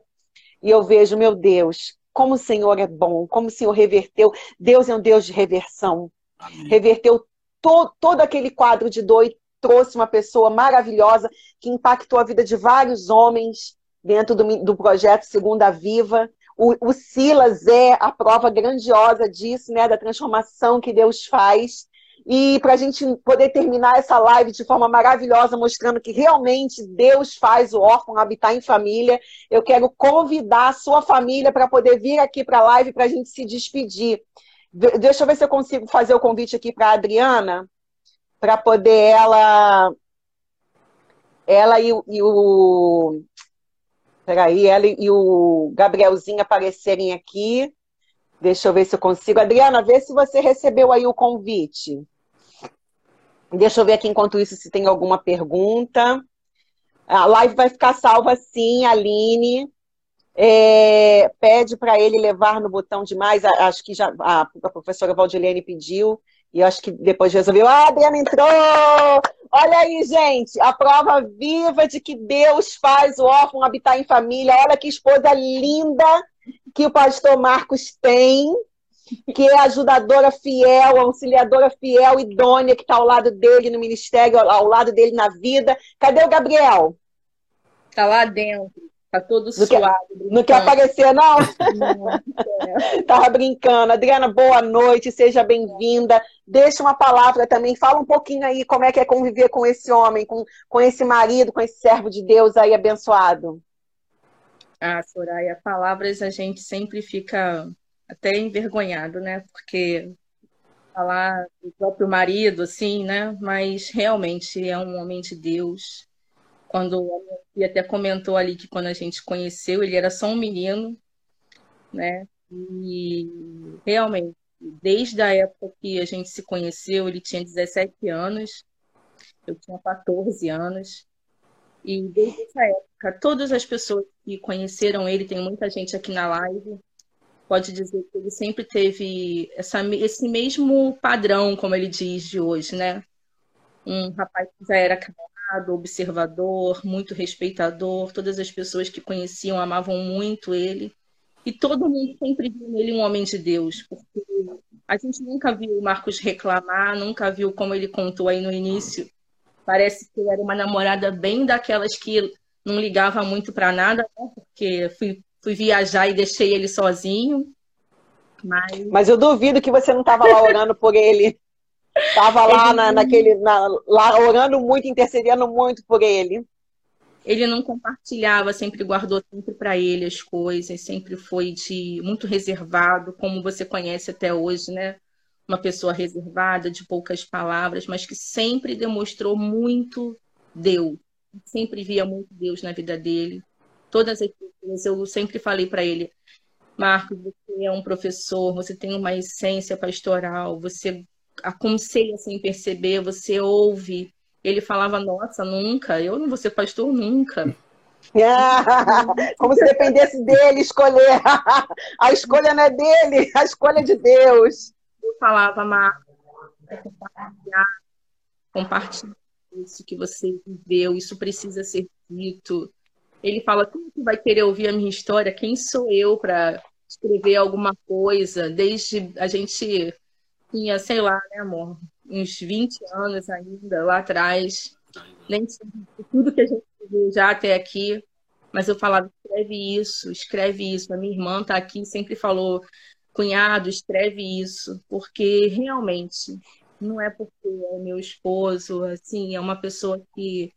E eu vejo, meu Deus, como o Senhor é bom, como o Senhor reverteu. Deus é um Deus de reversão. Amém. Reverteu to, todo aquele quadro de dor e trouxe uma pessoa maravilhosa que impactou a vida de vários homens dentro do, do projeto Segunda Viva. O, o Silas é a prova grandiosa disso, né, da transformação que Deus faz. E para a gente poder terminar essa live de forma maravilhosa, mostrando que realmente Deus faz o órfão habitar em família, eu quero convidar a sua família para poder vir aqui para a live para a gente se despedir. Deixa eu ver se eu consigo fazer o convite aqui para a Adriana, para poder ela, ela e, e o Peraí, ela e o Gabrielzinho aparecerem aqui. Deixa eu ver se eu consigo. Adriana, vê se você recebeu aí o convite. Deixa eu ver aqui enquanto isso se tem alguma pergunta. A live vai ficar salva sim, Aline. É, pede para ele levar no botão de mais. Acho que já a, professora Valdilene pediu. E acho que depois resolveu, ah, Adriana entrou! Olha aí, gente, a prova viva de que Deus faz o órfão habitar em família. Olha que esposa linda que o pastor Marcos tem, que é ajudadora fiel, auxiliadora fiel, idônea, que está ao lado dele no ministério, ao lado dele na vida. Cadê o Gabriel? Está lá dentro. Tá todo não suave. Quer, não quer aparecer, não? Não, Tava brincando. Adriana, boa noite, seja bem-vinda. Deixa uma palavra também. Fala um pouquinho aí como é que é conviver com esse homem, com, com esse marido, com esse servo de Deus aí abençoado. Ah, Soraya, palavras a gente sempre fica até envergonhado, né? Porque falar do próprio marido, assim, né? Mas realmente é um homem de Deus quando minha até comentou ali que quando a gente conheceu, ele era só um menino, né? E realmente, desde a época que a gente se conheceu, ele tinha 17 anos, eu tinha 14 anos. E desde essa época, todas as pessoas que conheceram ele, tem muita gente aqui na live, pode dizer que ele sempre teve essa, esse mesmo padrão, como ele diz de hoje, né? Um rapaz que já era observador, muito respeitador. Todas as pessoas que conheciam amavam muito ele. E todo mundo sempre viu nele um homem de Deus, porque a gente nunca viu o Marcos reclamar, nunca viu como ele contou aí no início. Parece que ele era uma namorada bem daquelas que não ligava muito para nada, né? porque fui, fui viajar e deixei ele sozinho. Mas... Mas eu duvido que você não estava lá orando por ele. Estava lá ele... na, naquele, na, lá orando muito, intercedendo muito por ele. Ele não compartilhava, sempre guardou sempre para ele as coisas, sempre foi de muito reservado, como você conhece até hoje, né? Uma pessoa reservada, de poucas palavras, mas que sempre demonstrou muito Deus. Sempre via muito Deus na vida dele. Todas as pessoas, eu sempre falei para ele, Marcos, você é um professor, você tem uma essência pastoral, você aconselha sem perceber, você ouve. Ele falava, nossa, nunca, eu não vou ser pastor nunca. como se dependesse dele escolher. A escolha não é dele, a escolha é de Deus. Eu falava, Marcos, compartilhar, compartilhar isso que você viveu, isso precisa ser dito. Ele fala, quem vai querer ouvir a minha história? Quem sou eu para escrever alguma coisa? Desde a gente tinha, sei lá, né, amor, uns 20 anos ainda lá atrás, nem tudo que a gente viu já até aqui, mas eu falava, escreve isso, escreve isso. A minha irmã está aqui, sempre falou, cunhado, escreve isso, porque realmente não é porque é meu esposo, assim, é uma pessoa que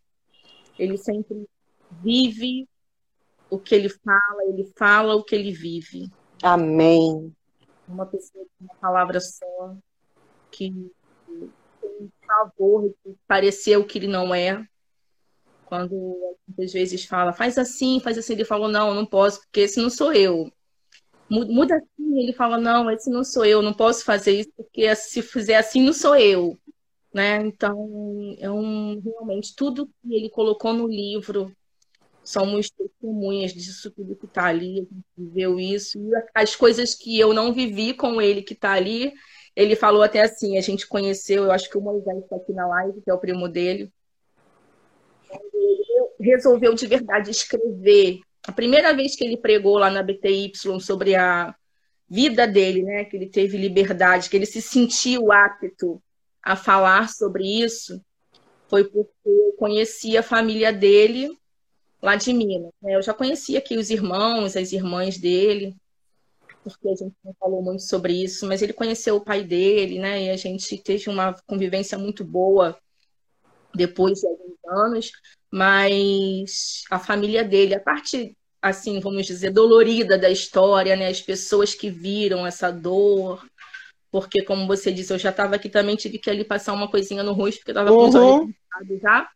ele sempre vive o que ele fala, ele fala o que ele vive. Amém. Uma pessoa com uma palavra só, que tem favor de parecer o que ele não é. Quando às vezes fala, faz assim, faz assim, ele fala, não, não posso, porque esse não sou eu. Muda assim, ele fala, não, esse não sou eu, não posso fazer isso, porque se fizer assim, não sou eu. Né? Então, é um, realmente, tudo que ele colocou no livro, somos testemunhas disso tudo que está ali, a gente viveu isso, e as coisas que eu não vivi com ele que está ali, ele falou até assim, a gente conheceu, eu acho que o Moisés está aqui na live, que é o primo dele. Ele resolveu de verdade escrever. A primeira vez que ele pregou lá na BTY sobre a vida dele, né, que ele teve liberdade, que ele se sentiu apto a falar sobre isso, foi porque eu conheci a família dele lá de Minas. Né? Eu já conhecia aqui os irmãos, as irmãs dele, porque a gente não falou muito sobre isso, mas ele conheceu o pai dele, né? E a gente teve uma convivência muito boa depois de alguns anos, mas a família dele, a parte assim, vamos dizer, dolorida da história, né? As pessoas que viram essa dor, porque como você disse, eu já estava aqui também, tive que ali passar uma coisinha no rosto, porque eu estava com os olhos uhum. já,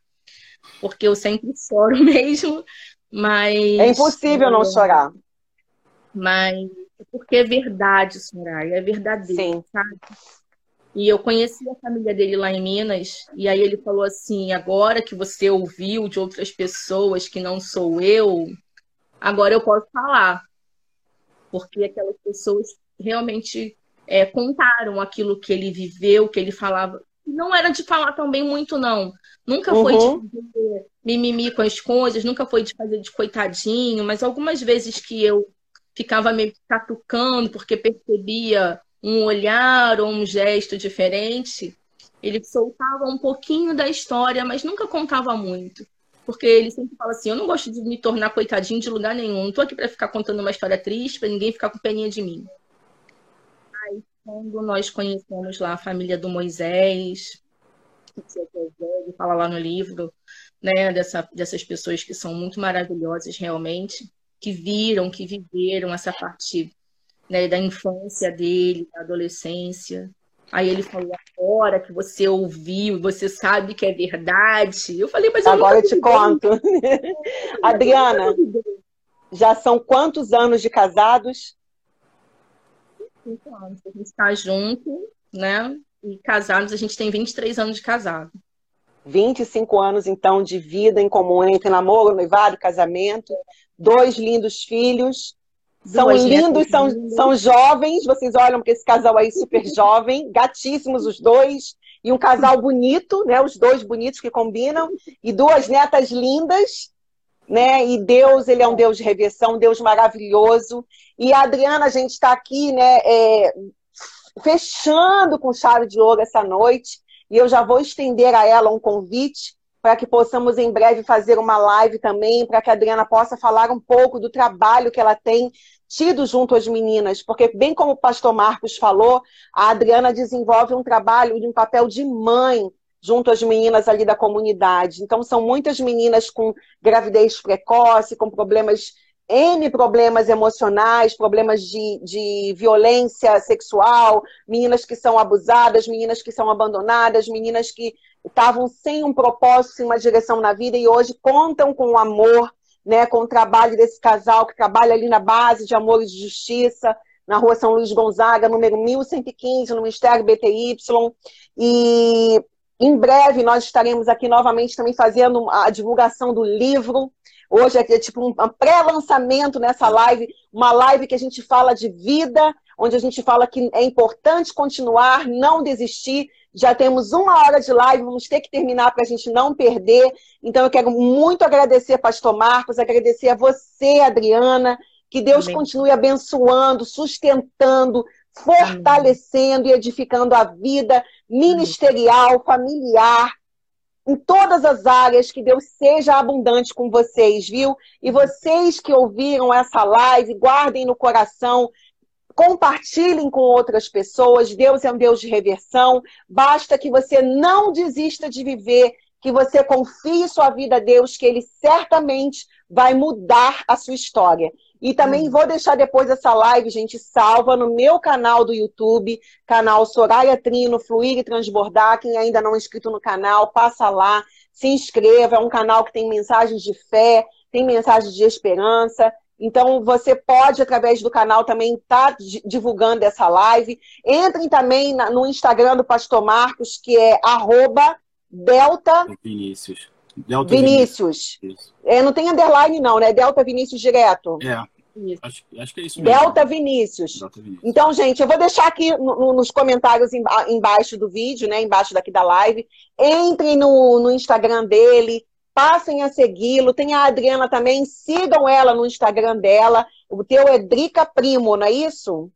porque eu sempre choro mesmo, mas... É impossível não chorar. Mas porque é verdade, Soraya, é verdadeiro, Sim. sabe? E eu conheci a família dele lá em Minas, e aí ele falou assim: agora que você ouviu de outras pessoas que não sou eu, agora eu posso falar. Porque aquelas pessoas realmente é, contaram aquilo que ele viveu, que ele falava. Não era de falar também muito, não. Nunca foi Uhum. de fazer mimimi com as coisas, nunca foi de fazer de coitadinho, mas algumas vezes que eu ficava meio catucando porque percebia um olhar ou um gesto diferente, ele soltava um pouquinho da história, mas nunca contava muito. Porque ele sempre fala assim: eu não gosto de me tornar coitadinho de lugar nenhum. Não tô aqui para ficar contando uma história triste, para ninguém ficar com peninha de mim. Aí, quando nós conhecemos lá a família do Moisés, fala lá no livro, né, dessa, dessas pessoas que são muito maravilhosas realmente, que viram, que viveram essa parte né, da infância dele, da adolescência. Aí ele falou, agora que você ouviu, você sabe que é verdade. Eu falei, mas eu Agora eu te conto. Adriana, já são quantos anos de casados? Cinco anos a gente está junto, né? E casados, a gente tem 23 anos de casado. 25 anos, então, de vida em comum entre namoro, noivado, casamento. Dois lindos filhos. São Duas lindos, são, lindas. são jovens. Vocês olham para esse casal aí super jovem, gatíssimos os dois. E um casal bonito, né? Os dois bonitos que combinam. E duas netas lindas, né? E Deus, ele é um Deus de reversão, um Deus maravilhoso. E a Adriana, a gente está aqui, né? é, fechando com chave de ouro essa noite. E eu já vou estender a ela um convite para que possamos em breve fazer uma live também, para que a Adriana possa falar um pouco do trabalho que ela tem tido junto às meninas, porque bem como o pastor Marcos falou, a Adriana desenvolve um trabalho de um papel de mãe junto às meninas ali da comunidade. Então são muitas meninas com gravidez precoce, com problemas N problemas emocionais, problemas de, de violência sexual, meninas que são abusadas, meninas que são abandonadas, meninas que estavam sem um propósito, sem uma direção na vida e hoje contam com o amor, né, com o trabalho desse casal que trabalha ali na base de amor e de justiça, na rua São Luís Gonzaga, número 1115, no Ministério BTY. E em breve nós estaremos aqui novamente também fazendo a divulgação do livro. Hoje é tipo um pré-lançamento nessa live, uma live que a gente fala de vida, onde a gente fala que é importante continuar, não desistir. Já temos uma hora de live, vamos ter que terminar para a gente não perder. Então eu quero muito agradecer, Pastor Marcos, agradecer a você, Adriana, que Deus Amém. continue abençoando, sustentando, fortalecendo e edificando a vida ministerial, familiar, em todas as áreas, que Deus seja abundante com vocês, viu? E vocês que ouviram essa live, guardem no coração, compartilhem com outras pessoas. Deus é um Deus de reversão. Basta que você não desista de viver, que você confie sua vida a Deus, que Ele certamente vai mudar a sua história. E também vou deixar depois essa live, gente, salva no meu canal do YouTube, canal Soraya Trino, Fluir e Transbordar. Quem ainda não é inscrito no canal, passa lá, se inscreva. É um canal que tem mensagens de fé, tem mensagens de esperança. Então, você pode, através do canal, também estar divulgando essa live. Entrem também no Instagram do Pastor Marcos, que é arroba Delta Vinícius. Delta Vinícius. Vinícius. É, não tem underline, não, né? Delta Vinícius direto. É, acho, acho que é isso mesmo. Delta Vinícius. Delta Vinícius. Então, gente, eu vou deixar aqui no- no- nos comentários emba- embaixo do vídeo, né? Embaixo daqui da live. Entrem no, no Instagram dele, passem a segui-lo. Tem a Adriana também, sigam ela no Instagram dela. O teu é Drica Primo, não é isso?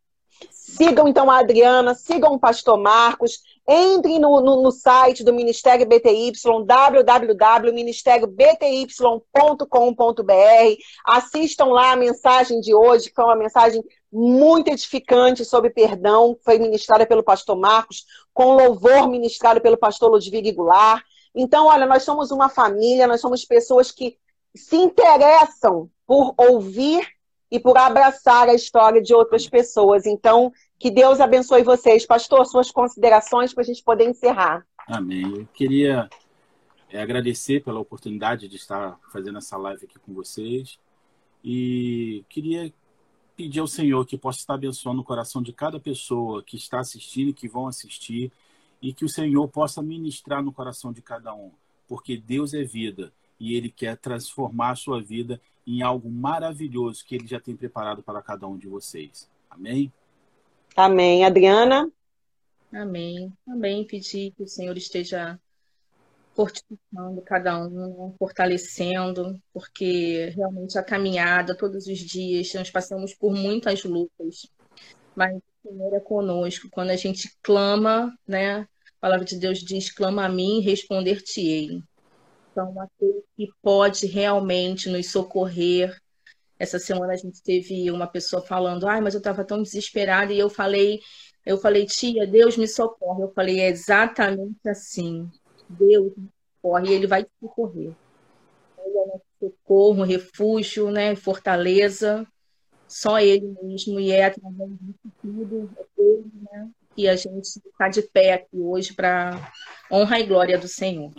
Sigam então a Adriana, sigam o Pastor Marcos, entrem no, no- no site do Ministério BTY, www.ministériobty.com.br, assistam lá a mensagem de hoje, que foi uma mensagem muito edificante sobre perdão, foi ministrada pelo pastor Marcos, com louvor ministrado pelo pastor Ludwig Goulart. Então, olha, nós somos uma família, nós somos pessoas que se interessam por ouvir e por abraçar a história de outras pessoas. Então, que Deus abençoe vocês. Pastor, suas considerações para a gente poder encerrar. Amém. Eu queria é, agradecer pela oportunidade de estar fazendo essa live aqui com vocês e queria pedir ao Senhor que possa estar abençoando o coração de cada pessoa que está assistindo e que vão assistir e que o Senhor possa ministrar no coração de cada um, porque Deus é vida e Ele quer transformar a sua vida em algo maravilhoso que Ele já tem preparado para cada um de vocês. Amém? Amém. Adriana? Amém. Amém. Pedir que o Senhor esteja fortificando cada um, fortalecendo, porque realmente a caminhada, todos os dias, nós passamos por muitas lutas, mas o Senhor é conosco. Quando a gente clama, né? A palavra de Deus diz: clama a mim, responder-te-ei. Então, aquele que pode realmente nos socorrer. Essa semana a gente teve uma pessoa falando: ai, mas eu estava tão desesperada, e eu falei. Eu falei, tia, Deus me socorre. Eu falei, é exatamente assim. Deus socorre e ele vai te socorrer. Ele é nosso socorro, refúgio, né, fortaleza. Só ele mesmo, e é através disso tudo, é ele, né, que a gente está de pé aqui hoje para honra e glória do Senhor.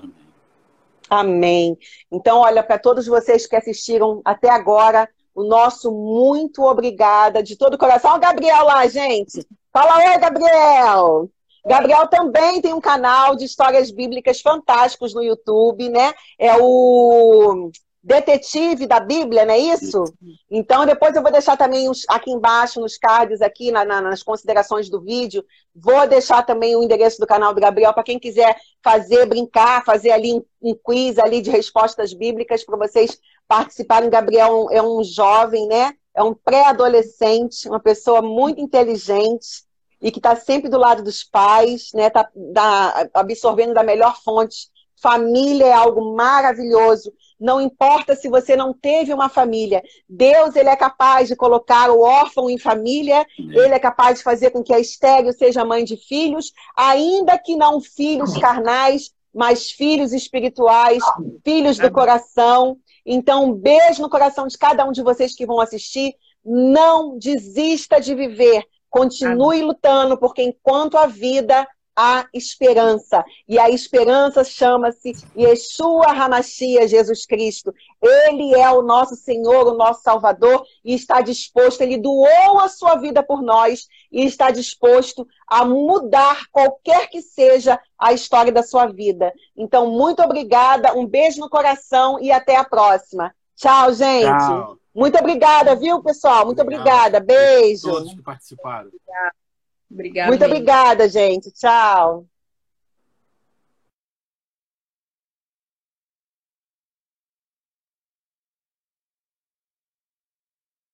Amém. Então, olha, para todos vocês que assistiram até agora, o nosso muito obrigada de todo o coração. Olha o Gabriel lá, gente. Fala oi, Gabriel. Gabriel também tem um canal de histórias bíblicas fantásticos no YouTube, né? É o Detetive da Bíblia, não é isso? Então, depois eu vou deixar também aqui embaixo, nos cards, aqui na, na, nas considerações do vídeo, vou deixar também o endereço do canal do Gabriel para quem quiser fazer, brincar, fazer ali um, um quiz ali de respostas bíblicas para vocês participarem. Gabriel é um jovem, né? É um pré-adolescente, uma pessoa muito inteligente, e que está sempre do lado dos pais, né? Tá, da, absorvendo da melhor fonte. Família é algo maravilhoso. Não importa se você não teve uma família. Deus ele é capaz de colocar o órfão em família. Ele é capaz de fazer com que a estéreo seja mãe de filhos, ainda que não filhos carnais, mas filhos espirituais, filhos do coração. Então, um beijo no coração de cada um de vocês que vão assistir. Não desista de viver. Continue lutando, porque enquanto a vida há esperança. E a esperança chama-se Yeshua Hamashia, Jesus Cristo. Ele é o nosso Senhor, o nosso Salvador, e está disposto, ele doou a sua vida por nós e está disposto a mudar qualquer que seja a história da sua vida. Então, muito obrigada, um beijo no coração e até a próxima. Tchau, gente. Tchau. Muito obrigada, viu, pessoal? Muito obrigada. Beijo. Todos que participaram. Obrigada. Muito obrigada, gente. Tchau.